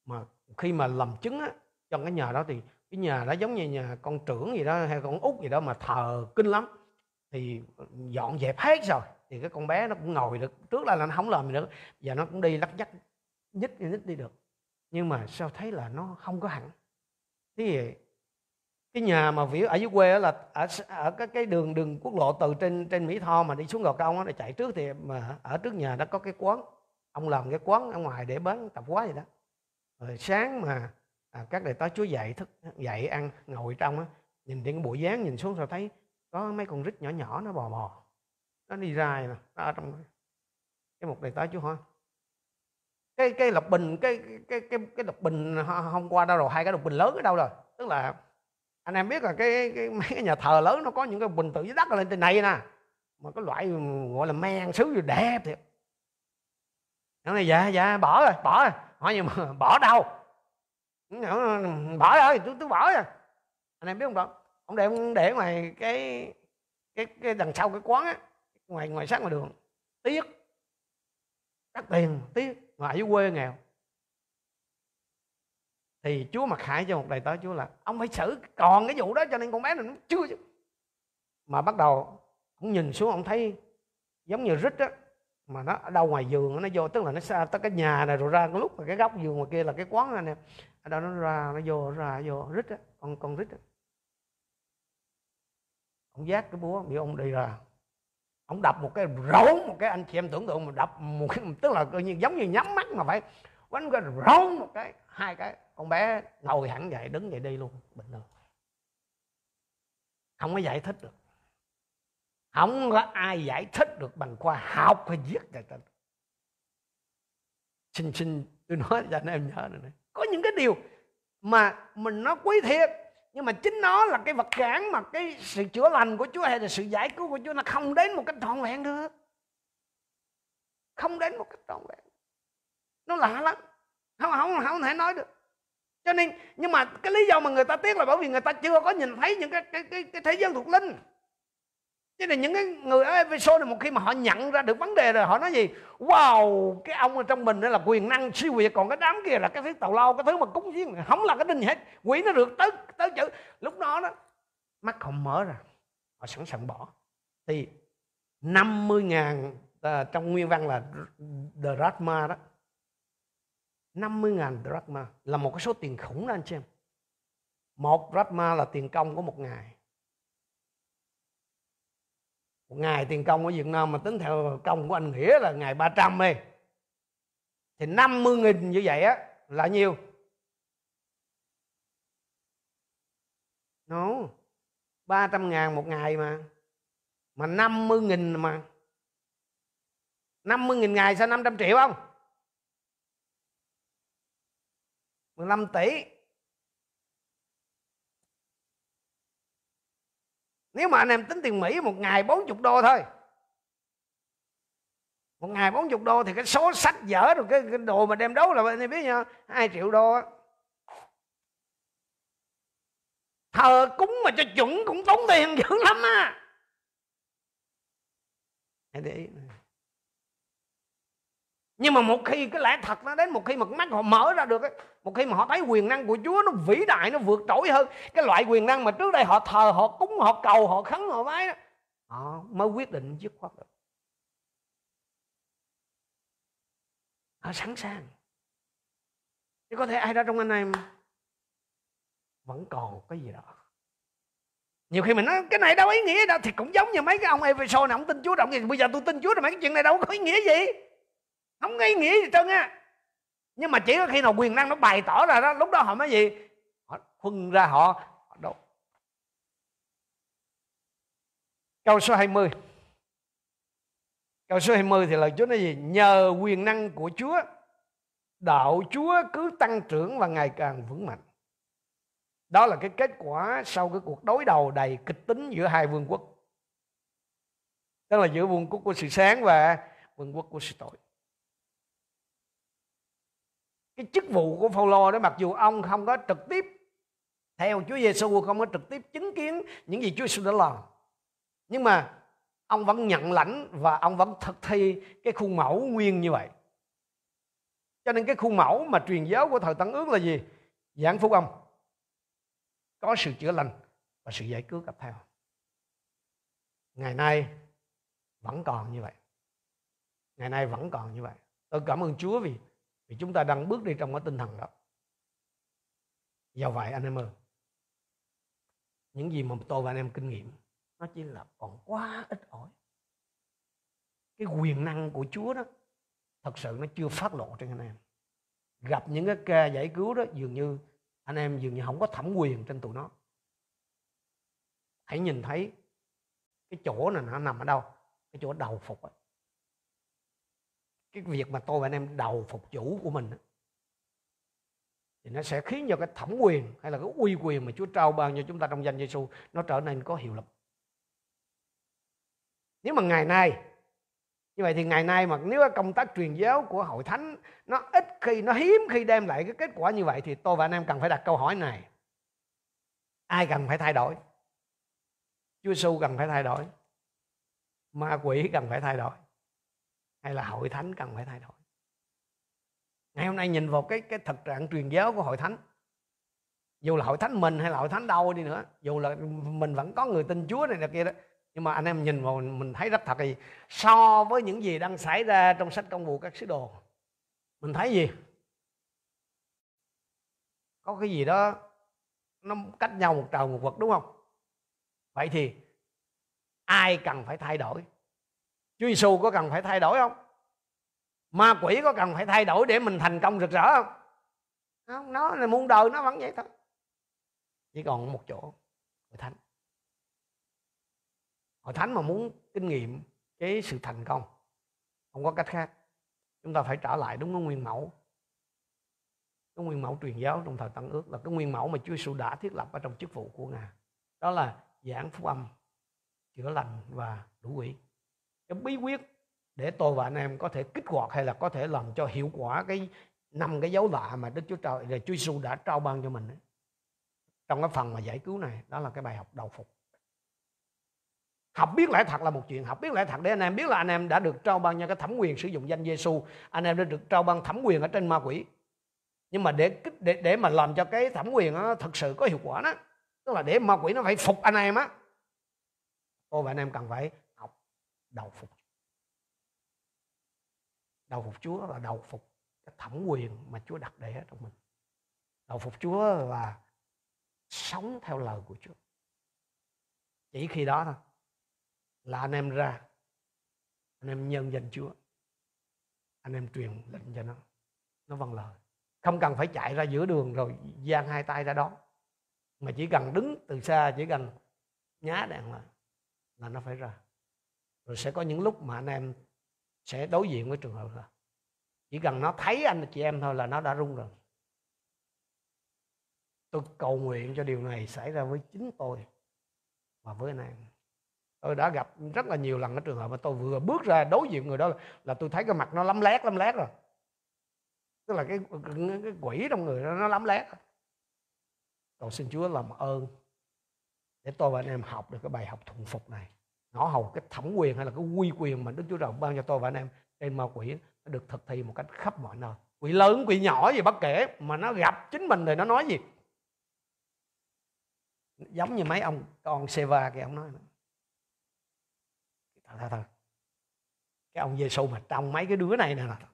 Mà khi mà làm chứng á trong cái nhà đó thì cái nhà đó giống như nhà con trưởng gì đó hay con út gì đó mà thờ kinh lắm. Thì dọn dẹp hết rồi, thì cái con bé nó cũng ngồi được. Trước là nó không làm gì nữa, giờ nó cũng đi lắc nhắc, nhích nhích đi được. Nhưng mà sao thấy là nó không có hẳn? Thì cái nhà mà vỉa ở dưới quê là ở ở cái cái đường đường quốc lộ từ trên trên Mỹ Tho mà đi xuống Gò Công nó chạy trước thì mà ở trước nhà nó có cái quán. Ông làm cái quán ở ngoài để bán tạp hóa vậy đó. Rồi sáng mà à, các đệ tớ chúa dạy thức dạy ăn ngồi trong á nhìn trên cái bụi dáng nhìn xuống rồi thấy có mấy con rít nhỏ nhỏ nó bò bò. Nó đi ra nè nó ở trong cái một đệ tớ chúa hỏi cái cái lộc bình cái cái cái cái lộc bình hôm qua đâu rồi? Hai cái lộc bình lớn ở đâu rồi? Tức là anh em biết là cái, cái mấy cái nhà thờ lớn nó có những cái bình tự dưới đất lên trên này nè. Mà cái loại gọi là men xứ gì đẹp thiệt. Nó này dạ dạ bỏ rồi bỏ rồi. Hỏi nhưng mà bỏ đâu? Bỏ rồi tôi tôi bỏ rồi anh em biết không đó? Ông để ông để ngoài cái cái cái đằng sau cái quán á, ngoài ngoài sát ngoài đường. Tiếc. Đắt tiền, tiếc. Ngoài dưới quê nghèo. Thì chúa mặc hại cho một đầy tớ chúa là, ông phải xử còn cái vụ đó cho nên con bé này nó chưa chứ. Mà bắt đầu, ông nhìn xuống, ông thấy giống như rít á mà nó ở đâu ngoài giường nó vô, tức là nó xa tới cái nhà này rồi ra cái lúc mà cái góc giường ngoài kia là cái quán anh em ở đâu nó ra, nó vô ra, vô, rít á, con con rít á. Ông giác cái búa bị ông đi ra. Ông đập một cái rống một cái, anh chị em tưởng tượng mà đập một cái, tức là coi như giống như nhắm mắt mà phải quánh cái rống một cái, hai cái. Con bé ngồi hẳn dậy, đứng dậy đi luôn, bình thường. Không có giải thích được không có ai giải thích được bằng khoa học hay viết ra tên xin xin tôi nói cho anh em nhớ này này. có những cái điều mà mình nó quý thiệt nhưng mà chính nó là cái vật cản mà cái sự chữa lành của Chúa hay là sự giải cứu của Chúa nó không đến một cách trọn vẹn được. Không đến một cách trọn vẹn. Nó lạ lắm. Không không không thể nói được. Cho nên nhưng mà cái lý do mà người ta tiếc là bởi vì người ta chưa có nhìn thấy những cái cái cái, cái thế giới thuộc linh cho là những cái người ở Ephesos này một khi mà họ nhận ra được vấn đề rồi họ nói gì? Wow cái ông ở trong mình đó là quyền năng siêu việt còn cái đám kia là cái thứ tàu lao cái thứ mà cúng duyên không là cái đinh hết. Quỷ nó được tới tới chữ. Lúc đó đó mắt họ mở ra họ sẵn sàng bỏ. Thì 50 ngàn à, trong nguyên văn là drachma đó. 50 ngàn drachma là một cái số tiền khủng đó anh chị em. Một drachma là tiền công của một ngày một ngày tiền công ở Việt Nam mà tính theo công của anh Nghĩa là ngày 300 đi. Thì 50 nghìn như vậy á là nhiêu? No 300 ngàn một ngày mà. Mà 50 nghìn mà. 50 nghìn ngày sao 500 triệu không? 15 tỷ. Nếu mà anh em tính tiền Mỹ một ngày 40 đô thôi. Một ngày 40 đô thì cái số sách dở rồi cái, cái đồ mà đem đấu là anh em biết nha 2 triệu đô á. Thờ cúng mà cho chuẩn cũng tốn tiền dữ lắm á. Hãy để ý này nhưng mà một khi cái lẽ thật nó đến một khi mà mắt họ mở ra được ấy, một khi mà họ thấy quyền năng của Chúa nó vĩ đại nó vượt trội hơn cái loại quyền năng mà trước đây họ thờ họ cúng họ cầu họ khấn họ vái đó họ mới quyết định dứt khoát được. Họ sẵn sàng. Chứ có thể ai đó trong anh em vẫn còn cái gì đó. Nhiều khi mình nói cái này đâu ý nghĩa đâu. Thì cũng giống như mấy cái ông Efeso này ông tin Chúa động gì bây giờ tôi tin Chúa rồi mấy cái chuyện này đâu có ý nghĩa gì không có ý nghĩa gì trơn á. Nhưng mà chỉ có khi nào quyền năng nó bày tỏ ra đó lúc đó họ mới gì? Họ khuân ra họ, họ đâu câu số 20 câu số 20 thì lời Chúa nói gì? Nhờ quyền năng của Chúa đạo Chúa cứ tăng trưởng và ngày càng vững mạnh. Đó là cái kết quả sau cái cuộc đối đầu đầy kịch tính giữa hai vương quốc. Tức là giữa vương quốc của sự sáng và vương quốc của sự tội cái chức vụ của Phaolô đó, mặc dù ông không có trực tiếp, theo Chúa Giêsu không có trực tiếp chứng kiến những gì Chúa Giêsu đã làm, nhưng mà ông vẫn nhận lãnh và ông vẫn thực thi cái khuôn mẫu nguyên như vậy. Cho nên cái khuôn mẫu mà truyền giáo của thời Tân ước là gì? Giảng phúc âm. Có sự chữa lành và sự giải cứu gặp theo. Ngày nay vẫn còn như vậy. Ngày nay vẫn còn như vậy. Tôi cảm ơn Chúa vì vì chúng ta đang bước đi trong cái tinh thần đó. Do vậy, anh em ơi, những gì mà tôi và anh em kinh nghiệm, nó chỉ là còn quá ít ỏi. Cái quyền năng của Chúa đó, thật sự nó chưa phát lộ trên anh em. Gặp những cái ca giải cứu đó, dường như anh em dường như không có thẩm quyền trên tụi nó. Hãy nhìn thấy cái chỗ này nó nằm ở đâu? Cái chỗ đầu phục ấy cái việc mà tôi và anh em đầu phục chủ của mình thì nó sẽ khiến cho cái thẩm quyền hay là cái uy quyền mà Chúa trao ban cho chúng ta trong danh Giêsu nó trở nên có hiệu lực. Nếu mà ngày nay, như vậy thì ngày nay mà nếu công tác truyền giáo của hội thánh nó ít khi, nó hiếm khi đem lại cái kết quả như vậy thì tôi và anh em cần phải đặt câu hỏi này. Ai cần phải thay đổi? Chúa Giêsu cần phải thay đổi. Ma quỷ cần phải thay đổi hay là hội thánh cần phải thay đổi? Ngày hôm nay nhìn vào cái cái thực trạng truyền giáo của hội thánh, dù là hội thánh mình hay là hội thánh đâu đi nữa, dù là mình vẫn có người tin Chúa này là kia đó, nhưng mà anh em nhìn vào mình thấy rất thật là so với những gì đang xảy ra trong sách công vụ các sứ đồ, mình thấy gì? Có cái gì đó nó cách nhau một trời một vực, đúng không? Vậy thì ai cần phải thay đổi? Chúa Giêsu có cần phải thay đổi không? Ma quỷ có cần phải thay đổi để mình thành công rực rỡ không? Không, nó là muôn đời nó vẫn vậy thôi. Chỉ còn một chỗ, hội thánh. Hội thánh mà muốn kinh nghiệm cái sự thành công, không có cách khác. Chúng ta phải trở lại đúng cái nguyên mẫu. Cái nguyên mẫu truyền giáo trong thời Tân ước là cái nguyên mẫu mà Chúa Giêsu đã thiết lập ở trong chức vụ của ngài. Đó là giảng phúc âm, chữa lành và đủ quỷ cái bí quyết để tôi và anh em có thể kích hoạt hay là có thể làm cho hiệu quả cái năm cái dấu lạ mà Đức Chúa Trời là Chúa Giêsu đã trao ban cho mình ấy. trong cái phần mà giải cứu này, đó là cái bài học đầu phục. Học biết lẽ thật là một chuyện, học biết lẽ thật để anh em biết là anh em đã được trao ban cho cái thẩm quyền sử dụng danh Giêsu anh em đã được trao ban thẩm quyền ở trên ma quỷ. Nhưng mà để để để mà làm cho cái thẩm quyền nó thật sự có hiệu quả đó, tức là để ma quỷ nó phải phục anh em á, tôi và anh em cần phải đầu phục. Đầu phục Chúa là đầu phục cái thẩm quyền mà Chúa đặt để ở trong mình. Đầu phục Chúa là sống theo lời của Chúa. Chỉ khi đó thôi là anh em ra, anh em nhân danh Chúa, anh em truyền lệnh cho nó nó vâng lời. Không cần phải chạy ra giữa đường rồi giang hai tay ra đó mà chỉ cần đứng từ xa, chỉ cần nhá đèn là là nó phải ra rồi sẽ có những lúc mà anh em sẽ đối diện với trường hợp là chỉ cần nó thấy anh chị em thôi là nó đã rung rồi. Tôi cầu nguyện cho điều này xảy ra với chính tôi và với anh em. Tôi đã gặp rất là nhiều lần cái trường hợp mà tôi vừa bước ra đối diện người đó là, là tôi thấy cái mặt nó lắm lét lắm lét rồi. Tức là cái, cái quỷ trong người đó, nó lắm lét. Cầu xin Chúa làm ơn để tôi và anh em học được cái bài học thuận phục này ngõ hầu cái thẩm quyền hay là cái quy quyền mà Đức Chúa Trời ban cho tôi và anh em trên ma quỷ nó được thực thi một cách khắp mọi nơi. Quỷ lớn, quỷ nhỏ gì bất kể, mà nó gặp chính mình thì nó nói gì. Giống như mấy ông con Seva kia ông nói nữa thật thật cái ông Giêsu mà trong mấy cái đứa này nè. Thì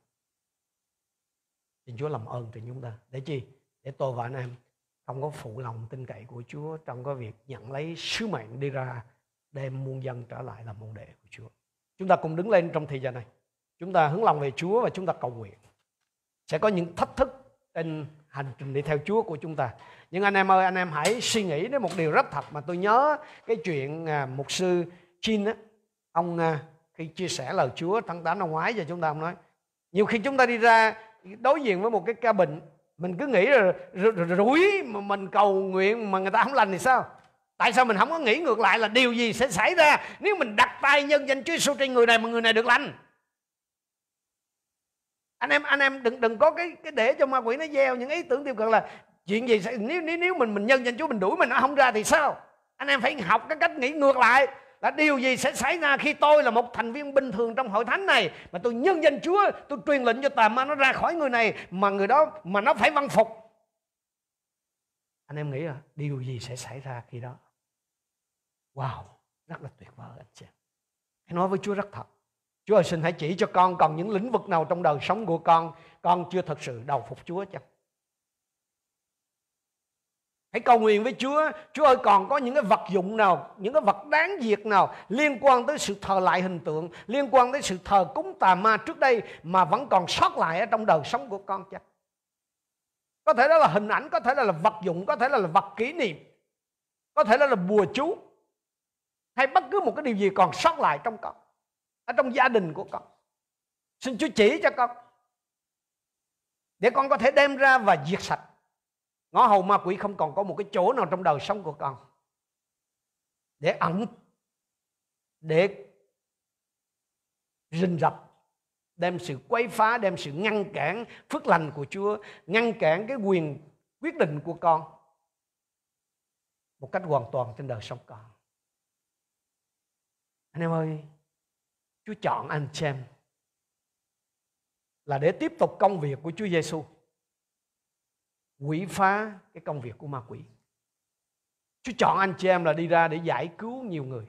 xin Chúa làm ơn cho chúng ta. Để chi? Để tôi và anh em không có phụ lòng tin cậy của Chúa trong cái việc nhận lấy sứ mệnh đi ra đem muôn dân trở lại làm môn đệ của Chúa. Chúng ta cùng đứng lên trong thời gian này. Chúng ta hướng lòng về Chúa và chúng ta cầu nguyện. Sẽ có những thách thức trên hành trình đi theo Chúa của chúng ta. Nhưng anh em ơi, anh em hãy suy nghĩ đến một điều rất thật mà tôi nhớ cái chuyện à, mục sư Chin á, ông à, khi chia sẻ lời Chúa tháng 8 năm ngoái cho chúng ta ông nói nhiều khi chúng ta đi ra đối diện với một cái ca bệnh mình cứ nghĩ là rủi mà mình cầu nguyện mà người ta không lành thì sao? Tại sao mình không có nghĩ ngược lại là điều gì sẽ xảy ra nếu mình đặt tay nhân danh Chúa Giêsu trên người này mà người này được lành? Anh em anh em đừng đừng có cái cái để cho ma quỷ nó gieo những ý tưởng tiêu cực là chuyện gì sẽ, nếu nếu nếu mình mình nhân danh Chúa mình đuổi mình nó không ra thì sao? Anh em phải học cái cách nghĩ ngược lại là điều gì sẽ xảy ra khi tôi là một thành viên bình thường trong hội thánh này mà tôi nhân danh Chúa, tôi truyền lệnh cho tà ma nó ra khỏi người này mà người đó, mà nó phải văn phục? Anh em nghĩ là điều gì sẽ xảy ra khi đó? Wow rất là tuyệt vời anh chị. Hãy nói với Chúa rất thật. Chúa ơi xin hãy chỉ cho con còn những lĩnh vực nào trong đời sống của con con chưa thật sự đầu phục Chúa chăng? Hãy cầu nguyện với Chúa, Chúa ơi còn có những cái vật dụng nào, những cái vật đáng diệt nào liên quan tới sự thờ lại hình tượng, liên quan tới sự thờ cúng tà ma trước đây mà vẫn còn sót lại ở trong đời sống của con chăng? Có thể đó là hình ảnh, có thể là, là vật dụng, có thể là, là vật kỷ niệm, có thể là, là bùa chú, hay bất cứ một cái điều gì còn sót lại trong con, ở trong gia đình của con. Xin Chúa chỉ cho con, để con có thể đem ra và diệt sạch ngõ hầu ma quỷ không còn có một cái chỗ nào trong đời sống của con để ẩn để rình rập đem sự quấy phá đem sự ngăn cản phước lành của Chúa ngăn cản cái quyền quyết định của con một cách hoàn toàn trên đời sống con anh em ơi, Chúa chọn anh chị em là để tiếp tục công việc của Chúa Giêsu quỷ phá cái công việc của ma quỷ. Chúa chọn anh chị em là đi ra để giải cứu nhiều người.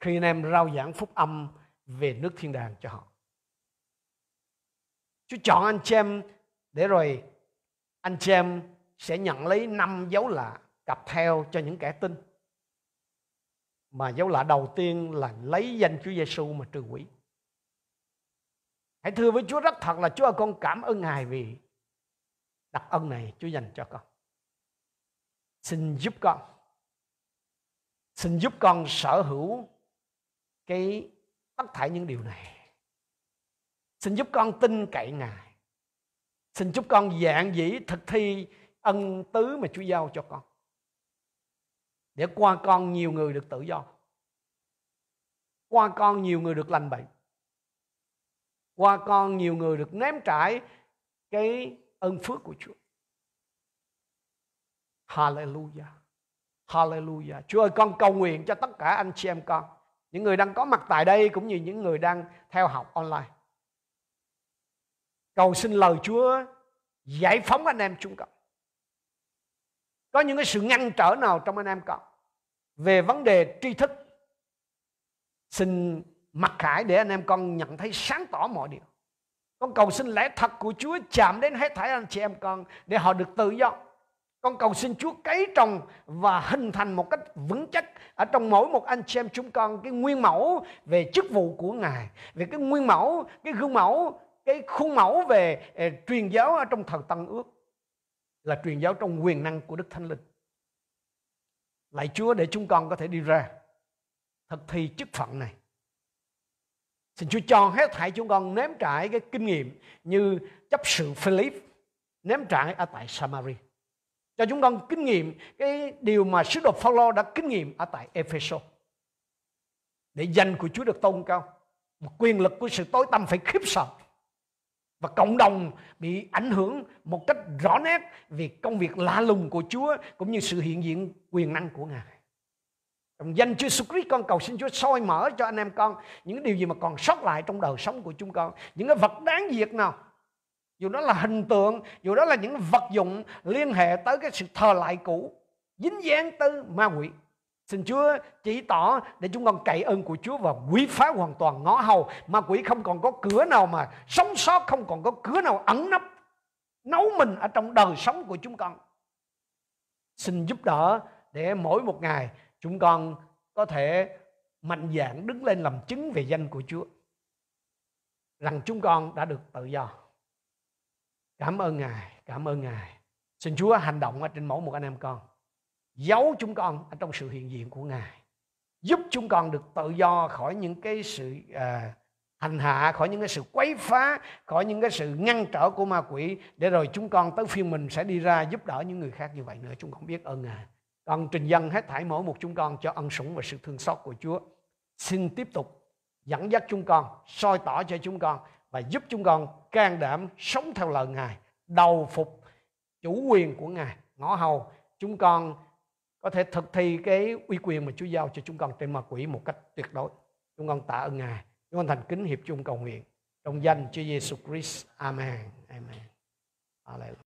Khi anh em rao giảng phúc âm về nước thiên đàng cho họ. Chúa chọn anh chị em để rồi anh chị em sẽ nhận lấy năm dấu lạ cặp theo cho những kẻ tin mà dấu lạ đầu tiên là lấy danh Chúa Giêsu mà trừ quỷ. Hãy thưa với Chúa rất thật là Chúa ơi, con cảm ơn Ngài vì đặc ân này Chúa dành cho con. Xin giúp con. Xin giúp con sở hữu cái tất thảy những điều này. Xin giúp con tin cậy Ngài. Xin giúp con dạng dĩ thực thi ân tứ mà Chúa giao cho con. Để qua con nhiều người được tự do. Qua con nhiều người được lành bệnh. Qua con nhiều người được nếm trải cái ơn phước của Chúa. Hallelujah. Hallelujah. Chúa ơi, con cầu nguyện cho tất cả anh chị em con. Những người đang có mặt tại đây cũng như những người đang theo học online. Cầu xin lời Chúa giải phóng anh em chúng con. Có những cái sự ngăn trở nào trong anh em con về vấn đề tri thức. Xin mặc khải để anh em con nhận thấy sáng tỏ mọi điều. Con cầu xin lẽ thật của Chúa chạm đến hết thảy anh chị em con để họ được tự do. Con cầu xin Chúa cấy trồng và hình thành một cách vững chắc ở trong mỗi một anh chị em chúng con cái nguyên mẫu về chức vụ của Ngài, về cái nguyên mẫu, cái gương mẫu, cái khuôn mẫu về eh, truyền giáo ở trong thần Tân ước là truyền giáo trong quyền năng của Đức Thánh Linh. Lạy Chúa để chúng con có thể đi ra thực thi chức phận này Xin Chúa cho hết thảy chúng con nếm trải cái kinh nghiệm như chấp sự Philip nếm trải ở tại Samaria, Cho chúng con kinh nghiệm cái điều mà sứ đồ Phaolô đã kinh nghiệm ở tại Ephesos. Để danh của Chúa được tôn cao. Quyền lực của sự tối tăm phải khiếp sợ. Và cộng đồng bị ảnh hưởng một cách rõ nét vì công việc lạ lùng của Chúa cũng như sự hiện diện quyền năng của Ngài. Trong danh Chúa Jesus Christ con cầu xin Chúa soi mở cho anh em con những điều gì mà còn sót lại trong đời sống của chúng con. Những cái vật đáng diệt nào. Dù đó là hình tượng, dù đó là những vật dụng liên hệ tới cái sự thờ lại cũ, dính dáng tới ma quỷ. Xin Chúa chỉ tỏ để chúng con cậy ơn của Chúa và quý phá hoàn toàn ngõ hầu. Ma quỷ không còn có cửa nào mà sống sót, không còn có cửa nào ẩn nấp, nấu mình ở trong đời sống của chúng con. Xin giúp đỡ để mỗi một ngày chúng con có thể mạnh dạn đứng lên làm chứng về danh của Chúa rằng chúng con đã được tự do cảm ơn ngài cảm ơn ngài xin chúa hành động ở trên mỗi một anh em con giấu chúng con ở trong sự hiện diện của ngài. Giúp chúng con được tự do khỏi những cái sự uh, hành hạ khỏi những cái sự quấy phá khỏi những cái sự ngăn trở của ma quỷ để rồi chúng con tới phiên mình sẽ đi ra giúp đỡ những người khác như vậy nữa. Chúng con biết ơn ngài. Con trình dân hết thảy mỗi một chúng con cho ân sủng và sự thương xót của Chúa. Xin tiếp tục dẫn dắt chúng con soi tỏ cho chúng con và giúp chúng con can đảm sống theo lời Ngài đầu phục chủ quyền của Ngài. Ngõ hầu chúng con có thể thực thi cái uy quyền mà Chúa giao cho chúng con trên ma quỷ một cách tuyệt đối. Chúng con tạ ơn Ngài. Chúng con thành kính hiệp chung cầu nguyện. Trong danh Chúa Giêsu Christ. Amen. Amen. Hallelujah.